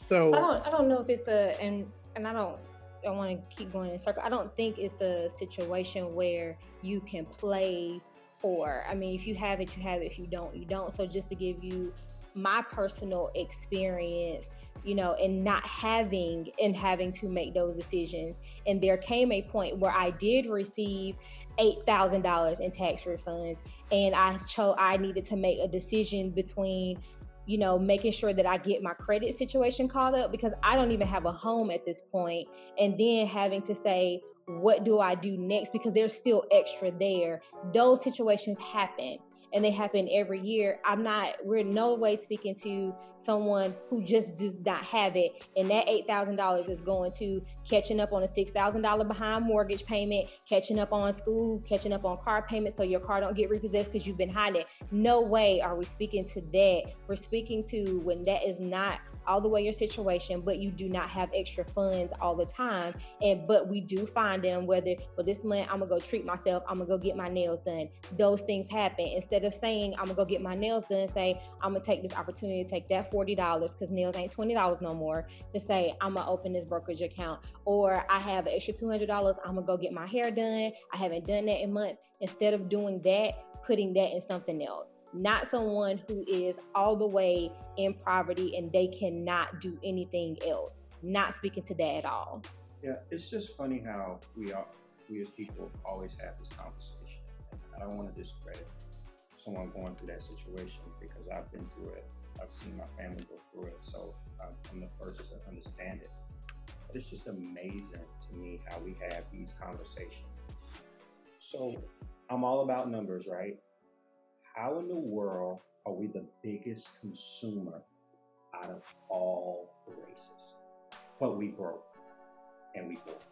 So I don't I don't know if it's a and and I don't I want to keep going in circle. I don't think it's a situation where you can play poor. I mean, if you have it, you have it. If you don't, you don't. So just to give you my personal experience, you know, and not having and having to make those decisions. And there came a point where I did receive $8,000 in tax refunds. And I chose, I needed to make a decision between, you know, making sure that I get my credit situation caught up because I don't even have a home at this point, and then having to say, what do I do next? Because there's still extra there. Those situations happen. And they happen every year, I'm not, we're no way speaking to someone who just does not have it. And that $8,000 is going to catching up on a $6,000 behind mortgage payment, catching up on school, catching up on car payments so your car don't get repossessed because you've been hiding. No way are we speaking to that. We're speaking to when that is not all the way your situation, but you do not have extra funds all the time. And but we do find them whether well this month I'm gonna go treat myself, I'm gonna go get my nails done. Those things happen. Instead of saying I'm gonna go get my nails done, say I'm gonna take this opportunity to take that forty dollars because nails ain't twenty dollars no more. To say I'm gonna open this brokerage account, or I have an extra two hundred dollars, I'm gonna go get my hair done. I haven't done that in months. Instead of doing that, putting that in something else not someone who is all the way in poverty and they cannot do anything else. Not speaking to that at all. Yeah, it's just funny how we are we as people always have this conversation. I don't want to discredit someone going through that situation because I've been through it. I've seen my family go through it, so I'm the first to understand it. But it's just amazing to me how we have these conversations. So I'm all about numbers, right? How in the world are we the biggest consumer out of all the races? But we broke and we broke.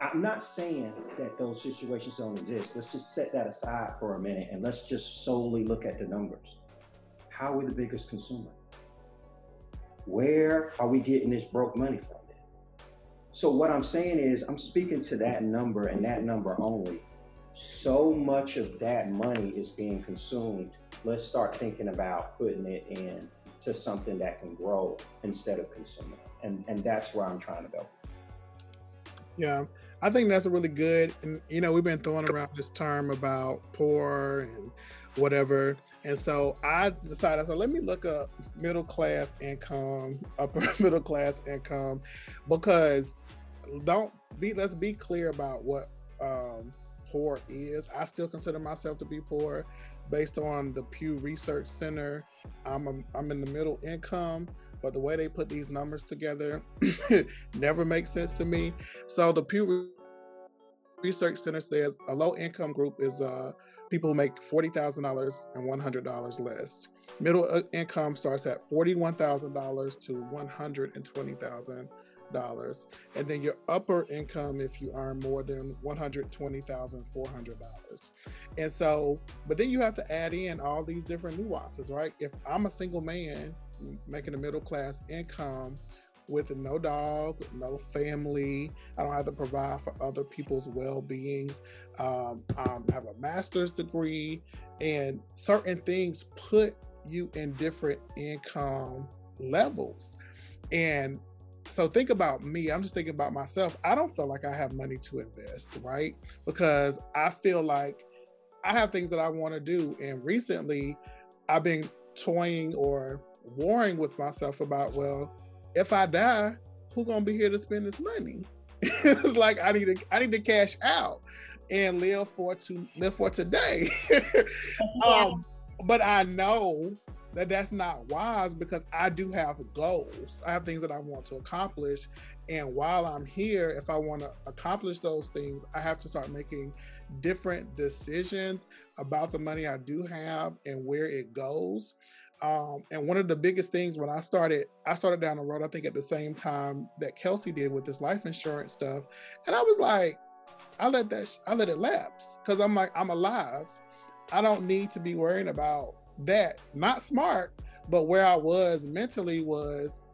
I'm not saying that those situations don't exist. Let's just set that aside for a minute and let's just solely look at the numbers. How are we the biggest consumer? Where are we getting this broke money from? So what I'm saying is I'm speaking to that number and that number only so much of that money is being consumed. Let's start thinking about putting it in to something that can grow instead of consuming. And and that's where I'm trying to go. Yeah. I think that's really good. And you know, we've been throwing around this term about poor and whatever. And so I decided, so let me look up middle class income, [laughs] upper [laughs] middle class income, because don't be let's be clear about what um, poor is. I still consider myself to be poor based on the Pew Research Center. I'm, a, I'm in the middle income, but the way they put these numbers together [coughs] never makes sense to me. So the Pew Research Center says a low income group is uh, people who make $40,000 and $100 less. Middle uh, income starts at $41,000 to $120,000 dollars, and then your upper income if you earn more than one hundred twenty thousand four hundred dollars. And so, but then you have to add in all these different nuances, right? If I'm a single man making a middle class income with no dog, no family. I don't have to provide for other people's well beings. Um, I have a master's degree, and certain things put you in different income levels. And so think about me. I'm just thinking about myself. I don't feel like I have money to invest, right? Because I feel like I have things that I want to do. And recently, I've been toying or warring with myself about, well, if I die, who's gonna be here to spend this money? [laughs] it's like I need to I need to cash out and live for to live for today. [laughs] um, but I know that that's not wise because I do have goals. I have things that I want to accomplish. And while I'm here, if I want to accomplish those things, I have to start making different decisions about the money I do have and where it goes. Um, and one of the biggest things when I started, I started down the road, I think at the same time that Kelsey did with this life insurance stuff. And I was like, I let that, I let it lapse because I'm like, I'm alive. I don't need to be worrying about that. Not smart, but where I was mentally was,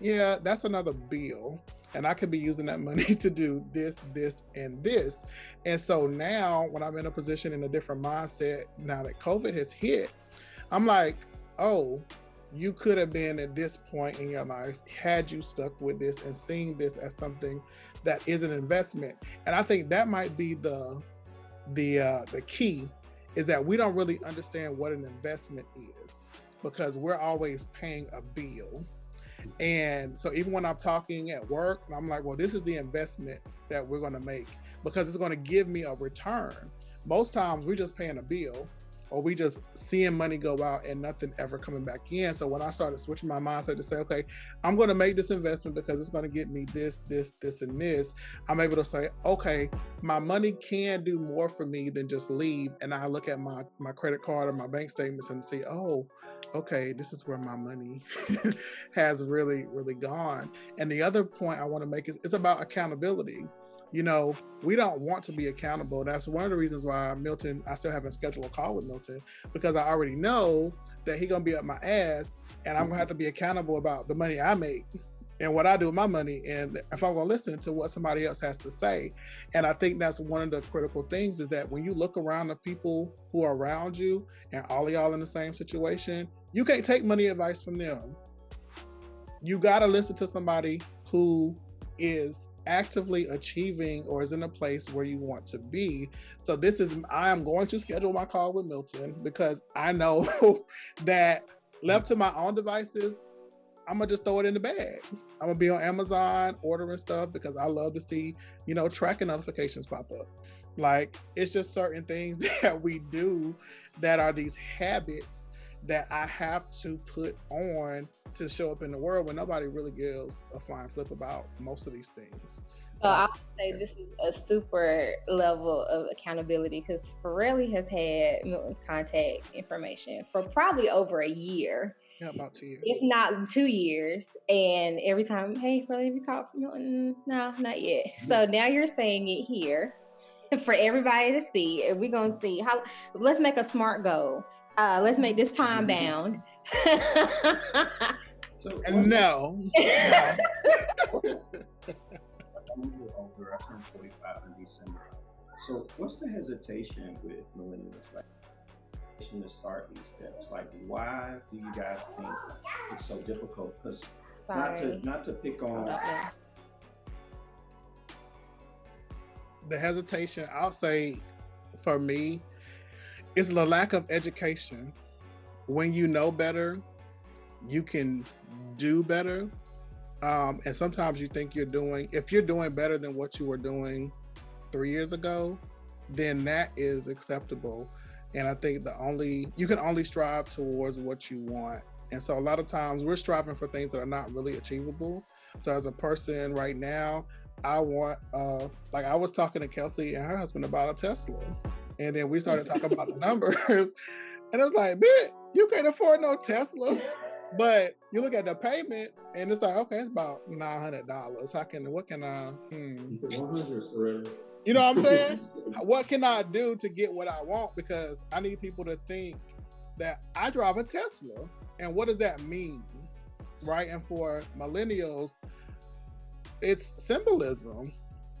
yeah, that's another bill. And I could be using that money [laughs] to do this, this, and this. And so now, when I'm in a position in a different mindset, now that COVID has hit, I'm like, oh, you could have been at this point in your life had you stuck with this and seeing this as something that is an investment. And I think that might be the the uh, the key is that we don't really understand what an investment is because we're always paying a bill. And so even when I'm talking at work, I'm like, well, this is the investment that we're going to make because it's going to give me a return. Most times we're just paying a bill or we just seeing money go out and nothing ever coming back in. So when I started switching my mindset to say, okay, I'm going to make this investment because it's going to get me this, this, this, and this, I'm able to say, okay, my money can do more for me than just leave. And I look at my my credit card or my bank statements and see, oh, okay, this is where my money [laughs] has really, really gone. And the other point I want to make is it's about accountability you know, we don't want to be accountable. That's one of the reasons why Milton, I still haven't scheduled a call with Milton because I already know that he's gonna be up my ass and I'm gonna have to be accountable about the money I make and what I do with my money. And if I'm gonna listen to what somebody else has to say. And I think that's one of the critical things is that when you look around the people who are around you and all of y'all in the same situation, you can't take money advice from them. You gotta listen to somebody who is actively achieving or is in a place where you want to be. So this is I am going to schedule my call with Milton because I know [laughs] that left to my own devices, I'm gonna just throw it in the bag. I'm gonna be on Amazon ordering stuff because I love to see, you know, tracking notifications pop up. Like it's just certain things [laughs] that we do that are these habits that I have to put on to show up in the world when nobody really gives a flying flip about most of these things. So um, I would say this is a super level of accountability because Farrelly has had Milton's contact information for probably over a year. Yeah, about two years. If not two years. And every time, hey, Farrelly, have you called from Milton? No, not yet. Mm-hmm. So now you're saying it here [laughs] for everybody to see. And we're gonna see how let's make a smart goal. Uh, let's make this [laughs] time bound. [laughs] so no. I'm older. I turned 45 in December. So what's the hesitation with millennials? Like to start these steps? Like why do you guys think it's so difficult? Because not to not to pick on the hesitation, I'll say for me, it's the lack of education. When you know better, you can do better. Um, and sometimes you think you're doing, if you're doing better than what you were doing three years ago, then that is acceptable. And I think the only, you can only strive towards what you want. And so a lot of times we're striving for things that are not really achievable. So as a person right now, I want, uh, like I was talking to Kelsey and her husband about a Tesla. And then we started talking about the [laughs] numbers. And it's like, bitch, you can't afford no Tesla. But you look at the payments and it's like, okay, it's about nine hundred dollars. How can what can I hmm. You know what I'm saying? [laughs] what can I do to get what I want? Because I need people to think that I drive a Tesla. And what does that mean? Right. And for millennials, it's symbolism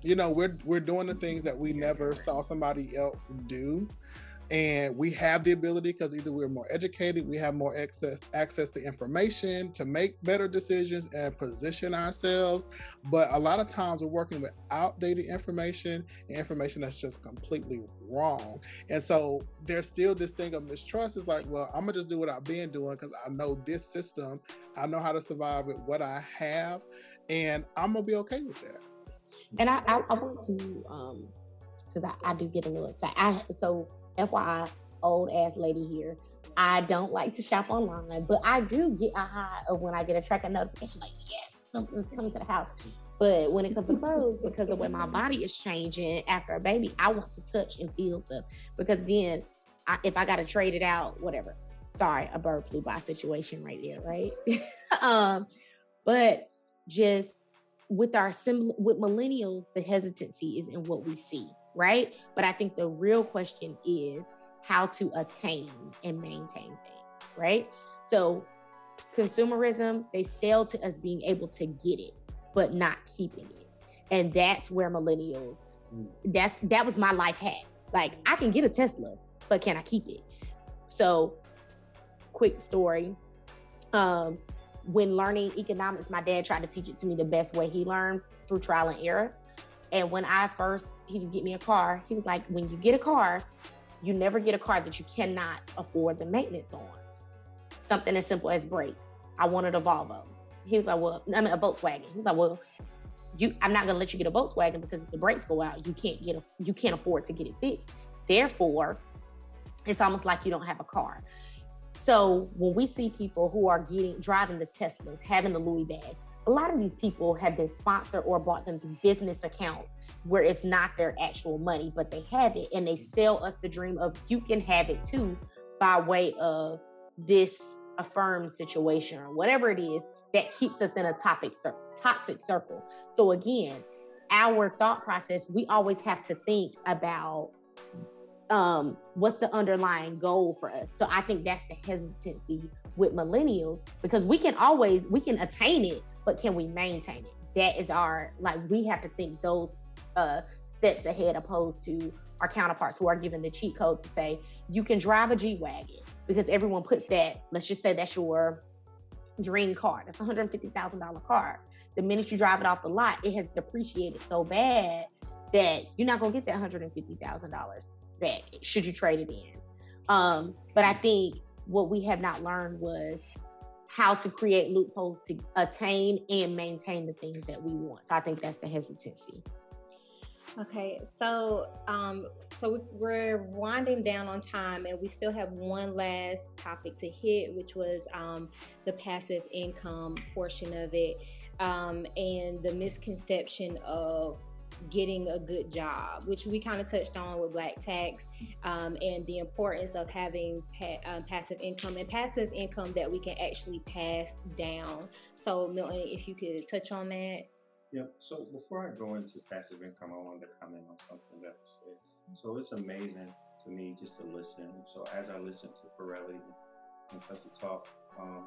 you know we're we're doing the things that we never saw somebody else do. And we have the ability because either we're more educated we have more access access to information to make better decisions and position ourselves. But a lot of times we're working with outdated information and information that's just completely wrong. And so there's still this thing of mistrust. Is like well i'm gonna just do what i've been doing because i know this system. I know how to survive with what i have and i'm gonna be okay with that and I, I, I want to, um, because I, I do get a little excited. I, so, FYI, old ass lady here. I don't like to shop online, but I do get a high of when I get a tracker notification like, yes, something's coming to the house. But when it comes to clothes, because of way my body is changing after a baby, I want to touch and feel stuff because then I, if I got to trade it out, whatever. Sorry, a bird flew by situation right there, right? [laughs] um, but just with our with millennials, the hesitancy is in what we see, right? But I think the real question is how to attain and maintain things, right? So consumerism, they sell to us being able to get it, but not keeping it. And that's where millennials, that's that was my life hack. Like I can get a Tesla, but can I keep it? So quick story. Um, when learning economics, my dad tried to teach it to me the best way he learned through trial and error. And when I first, he would get me a car, he was like, when you get a car, you never get a car that you cannot afford the maintenance on. Something as simple as brakes. I wanted a Volvo. He was like, well, I mean, a Volkswagen. He was like, well, you, I'm not gonna let you get a Volkswagen because if the brakes go out, you can't get a, you can't afford to get it fixed. Therefore, it's almost like you don't have a car. So when we see people who are getting driving the Teslas, having the Louis bags, a lot of these people have been sponsored or bought them through business accounts where it's not their actual money, but they have it and they sell us the dream of you can have it too by way of this affirmed situation or whatever it is that keeps us in a topic toxic circle. So again, our thought process, we always have to think about um, what's the underlying goal for us. So I think that's the hesitancy with millennials because we can always we can attain it, but can we maintain it? That is our like we have to think those uh, steps ahead opposed to our counterparts who are given the cheat code to say you can drive a G wagon because everyone puts that. Let's just say that's your dream car. That's a hundred fifty thousand dollar car. The minute you drive it off the lot, it has depreciated so bad that you're not gonna get that hundred and fifty thousand dollars back should you trade it in. Um, but I think what we have not learned was how to create loopholes to attain and maintain the things that we want. So I think that's the hesitancy. Okay, so um, so we're winding down on time, and we still have one last topic to hit, which was um, the passive income portion of it, um, and the misconception of getting a good job, which we kind of touched on with Black Tax, um, and the importance of having pa- uh, passive income and passive income that we can actually pass down. So, Milton, if you could touch on that. Yeah. So before I go into passive income, I wanted to comment on something that was said. So it's amazing to me just to listen. So as I listened to Pirelli and Tessa talk, um,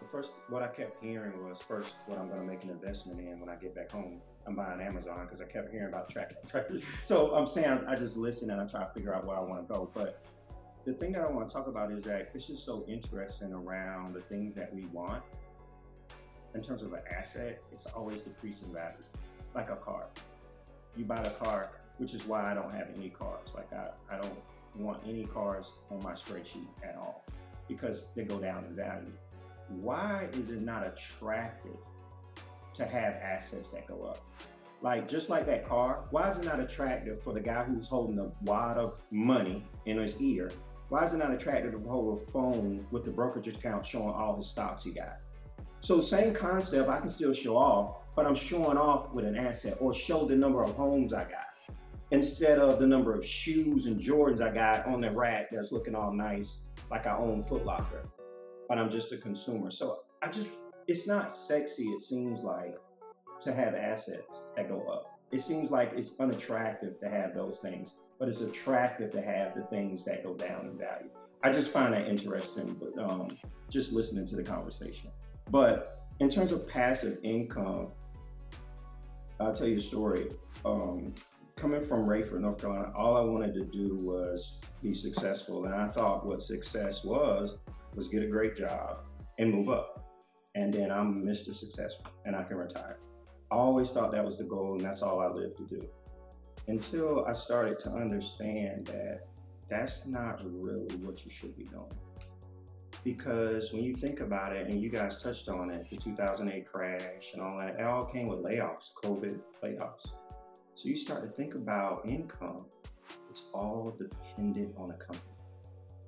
the first what I kept hearing was first what I'm going to make an investment in when I get back home. I'm buying Amazon because I kept hearing about [laughs] track. so I'm saying I just listen and I try to figure out where I want to go. But the thing that I want to talk about is that it's just so interesting around the things that we want. In terms of an asset, it's always decreasing value, like a car. You buy the car, which is why I don't have any cars. Like I, I don't want any cars on my spreadsheet at all because they go down in value. Why is it not attractive to have assets that go up. Like just like that car, why is it not attractive for the guy who's holding a wad of money in his ear? Why is it not attractive to hold a phone with the brokerage account showing all his stocks he got? So same concept, I can still show off, but I'm showing off with an asset or show the number of homes I got instead of the number of shoes and Jordans I got on the rack that's looking all nice, like I own Foot Locker, but I'm just a consumer. So I just it's not sexy, it seems like, to have assets that go up. It seems like it's unattractive to have those things, but it's attractive to have the things that go down in value. I just find that interesting, but um, just listening to the conversation. But in terms of passive income, I'll tell you a story. Um, coming from Raeford, North Carolina, all I wanted to do was be successful. And I thought what success was, was get a great job and move up and then I'm Mr. Successful and I can retire. I always thought that was the goal and that's all I lived to do. Until I started to understand that that's not really what you should be doing. Because when you think about it, and you guys touched on it, the 2008 crash and all that, it all came with layoffs, COVID layoffs. So you start to think about income, it's all dependent on a company.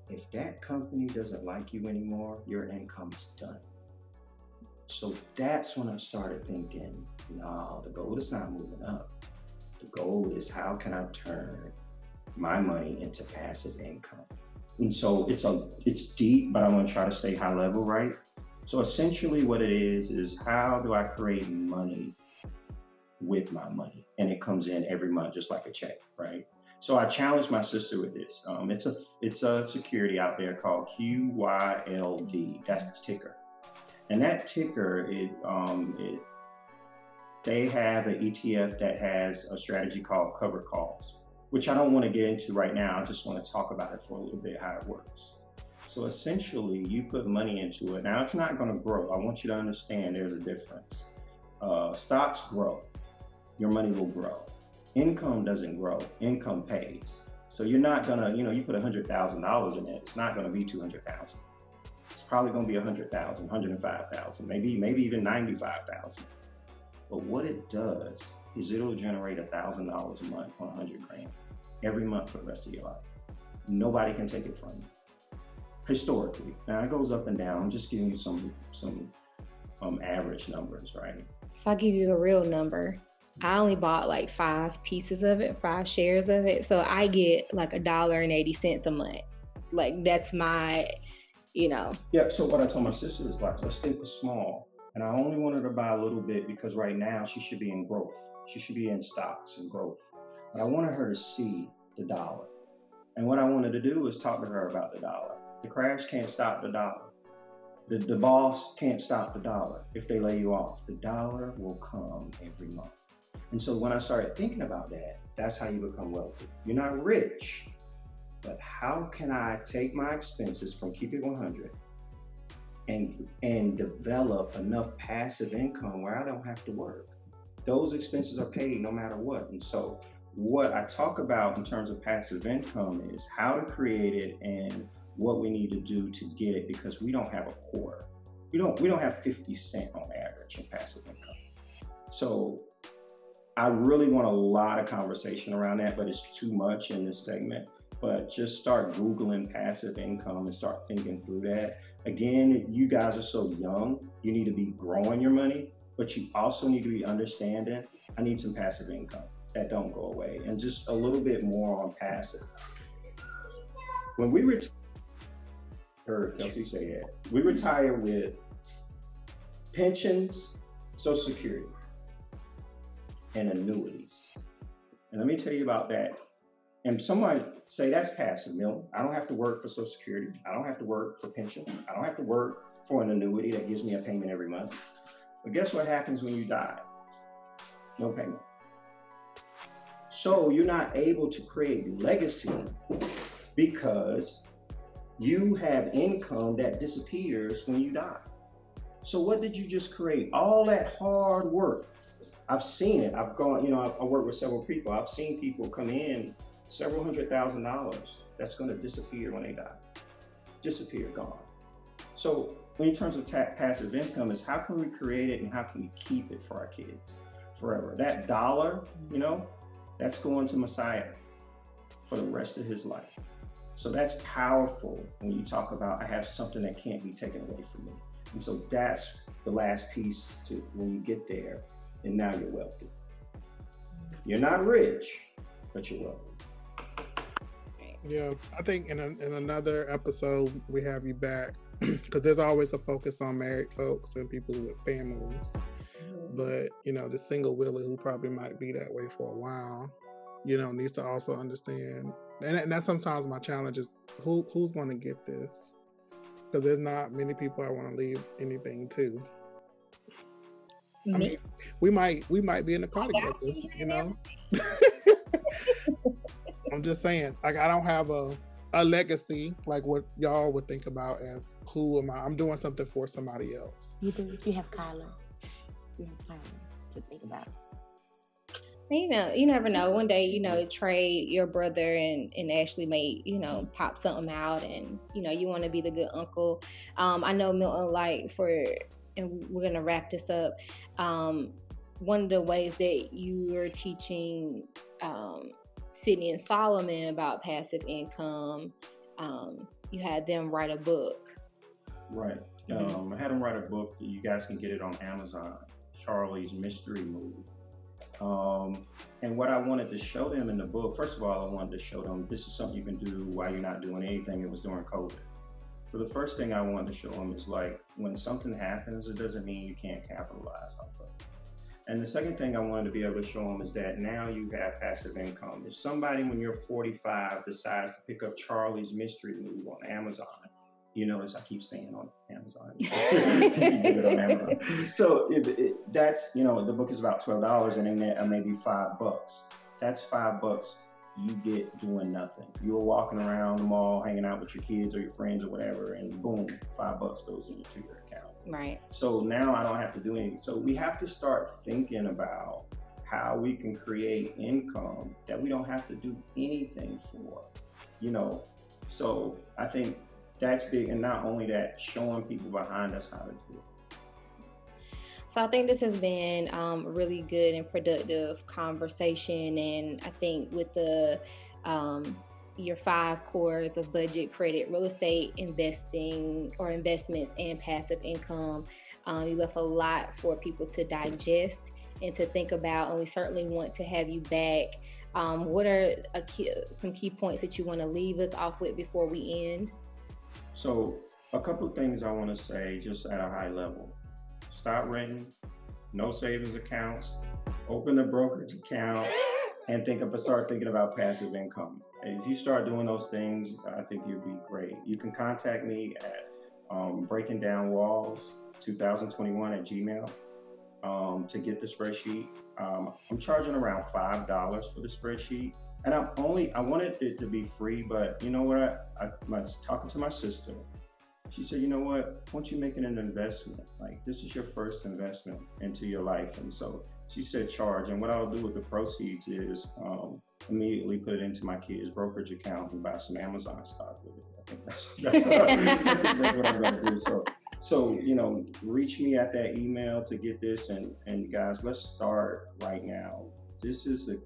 If that company doesn't like you anymore, your income is done. So that's when I started thinking, no, the goal is not moving up. The goal is how can I turn my money into passive income? And so it's a it's deep, but I want to try to stay high level, right? So essentially what it is is how do I create money with my money? And it comes in every month just like a check, right? So I challenged my sister with this. Um, it's a it's a security out there called QYLD. That's the ticker. And that ticker, it, um, it they have an ETF that has a strategy called cover calls, which I don't want to get into right now. I just want to talk about it for a little bit, how it works. So essentially, you put money into it. Now, it's not going to grow. I want you to understand there's a difference. Uh, stocks grow, your money will grow. Income doesn't grow, income pays. So you're not going to, you know, you put $100,000 in it, it's not going to be 200,000 probably going to be 100,000, 105,000, maybe maybe even 95,000. But what it does is it'll generate $1,000 a month on 100 grand every month for the rest of your life. nobody can take it from you. Historically, now it goes up and down. I'm just giving you some some um, average numbers, right? So I'll give you a real number. I only bought like five pieces of it, five shares of it. So I get like a dollar and 80 cents a month. Like that's my, you know. Yeah. So what I told my sister is like, let's think small. And I only wanted to buy a little bit because right now she should be in growth. She should be in stocks and growth. But I wanted her to see the dollar. And what I wanted to do is talk to her about the dollar. The crash can't stop the dollar. The, the boss can't stop the dollar if they lay you off. The dollar will come every month. And so when I started thinking about that, that's how you become wealthy. You're not rich, but how can I take my expenses from Keep It 100 and and develop enough passive income where I don't have to work? Those expenses are paid no matter what. And so what I talk about in terms of passive income is how to create it and what we need to do to get it because we don't have a quarter. We don't we don't have 50 cent on average in passive income. So I really want a lot of conversation around that, but it's too much in this segment. But just start Googling passive income and start thinking through that. Again, you guys are so young, you need to be growing your money, but you also need to be understanding I need some passive income that don't go away and just a little bit more on passive. When we retire, heard Kelsey say that, we retire with pensions, Social Security and annuities. And let me tell you about that. And somebody say that's passive, Milton. I don't have to work for Social Security. I don't have to work for pension. I don't have to work for an annuity that gives me a payment every month. But guess what happens when you die? No payment. So you're not able to create legacy because you have income that disappears when you die. So what did you just create? All that hard work I've seen it. I've gone, you know, I, I work with several people. I've seen people come in several hundred thousand dollars that's going to disappear when they die. Disappear, gone. So, in terms of passive income, is how can we create it and how can we keep it for our kids forever? That dollar, you know, that's going to Messiah for the rest of his life. So that's powerful when you talk about I have something that can't be taken away from me. And so that's the last piece to when you get there and now you're wealthy. You're not rich, but you're wealthy. Yeah, I think in, a, in another episode we have you back [clears throat] because there's always a focus on married folks and people with families. But you know, the single Willie who probably might be that way for a while, you know, needs to also understand. And, and that's sometimes my challenge is who who's going to get this because there's not many people I want to leave anything to. I mean, we might we might be in the car together, you know. [laughs] [laughs] I'm just saying, like I don't have a a legacy like what y'all would think about as who am I? I'm doing something for somebody else. You do. You have Kyler. You have Kyler to think about. You know, you never know. One day, you know, Trey, your brother, and and Ashley may, you know, pop something out, and you know, you want to be the good uncle. Um, I know Milton, like for and we're going to wrap this up. Um, one of the ways that you are teaching um, Sydney and Solomon about passive income, um, you had them write a book. Right. Mm-hmm. Um, I had them write a book. You guys can get it on Amazon. Charlie's Mystery Movie. Um, and what I wanted to show them in the book, first of all, I wanted to show them this is something you can do while you're not doing anything. It was during COVID. So the first thing I wanted to show them is like when something happens, it doesn't mean you can't capitalize off of it. And the second thing I wanted to be able to show them is that now you have passive income. If somebody, when you're 45, decides to pick up Charlie's Mystery Move on Amazon, you notice I keep saying on Amazon. [laughs] [laughs] on Amazon. So if it, that's, you know, the book is about $12 and then uh, maybe five bucks. That's five bucks you get doing nothing. You're walking around the mall, hanging out with your kids or your friends or whatever, and boom, five bucks goes into your. Right. So now I don't have to do anything. So we have to start thinking about how we can create income that we don't have to do anything for. You know, so I think that's big. And not only that, showing people behind us how to do it. So I think this has been um, a really good and productive conversation, and I think with the um, your five cores of budget, credit, real estate, investing, or investments, and passive income. Um, you left a lot for people to digest and to think about, and we certainly want to have you back. Um, what are key, some key points that you want to leave us off with before we end? So, a couple things I want to say just at a high level. Stop renting, no savings accounts, open a brokerage account, and think of start thinking about passive income. If you start doing those things, I think you'd be great. You can contact me at um, Breaking Down Walls 2021 at Gmail um, to get the spreadsheet. Um, I'm charging around five dollars for the spreadsheet, and I'm only I wanted it to be free, but you know what? I, I was talking to my sister. She said, "You know what? Once you making an investment, like this is your first investment into your life, and so she said charge. And what I'll do with the proceeds is um, immediately put it into my kids' brokerage account and buy some Amazon stock with it. I think that's, [laughs] that's, what, [laughs] that's what I'm going to do. So so, you know, reach me at that email to get this. And, and guys, let's start right now. This is the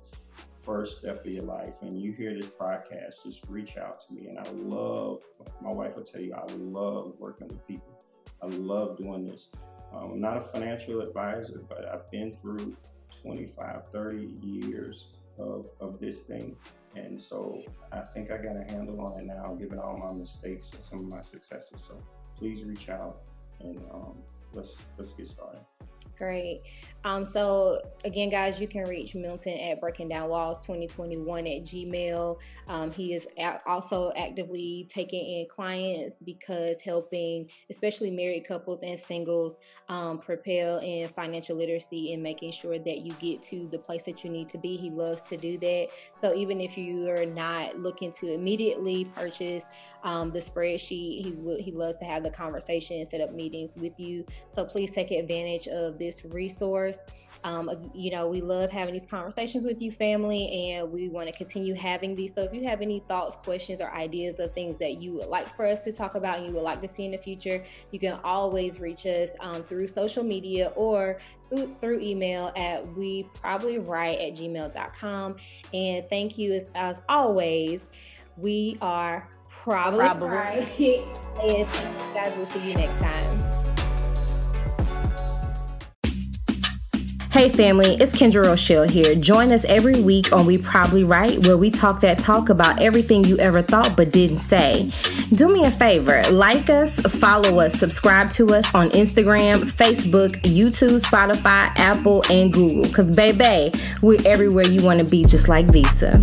first step of your life. And you hear this podcast, just reach out to me. And I love, my wife will tell you, I love working with people. I love doing this. Um, I'm not a financial advisor, but I've been through 25, 30 years of, of this thing. And so I think I got a handle on it now, given all my mistakes and some of my successes. So please reach out and um, let's let's get started. Great. Um, so again, guys, you can reach Milton at Breaking Down Walls 2021 at Gmail. Um, he is also actively taking in clients because helping, especially married couples and singles, um, propel in financial literacy and making sure that you get to the place that you need to be. He loves to do that. So even if you are not looking to immediately purchase um, the spreadsheet, he w- he loves to have the conversation and set up meetings with you. So please take advantage of this this resource. Um, you know, we love having these conversations with you, family, and we want to continue having these. So, if you have any thoughts, questions, or ideas of things that you would like for us to talk about and you would like to see in the future, you can always reach us um, through social media or through, through email at we probably right at gmail.com. And thank you as, as always. We are probably, probably. right. [laughs] and guys, we'll see you next time. Hey family, it's Kendra Rochelle here. Join us every week on We Probably Right, where we talk that talk about everything you ever thought but didn't say. Do me a favor, like us, follow us, subscribe to us on Instagram, Facebook, YouTube, Spotify, Apple, and Google. Cause baby, we're everywhere you want to be, just like Visa.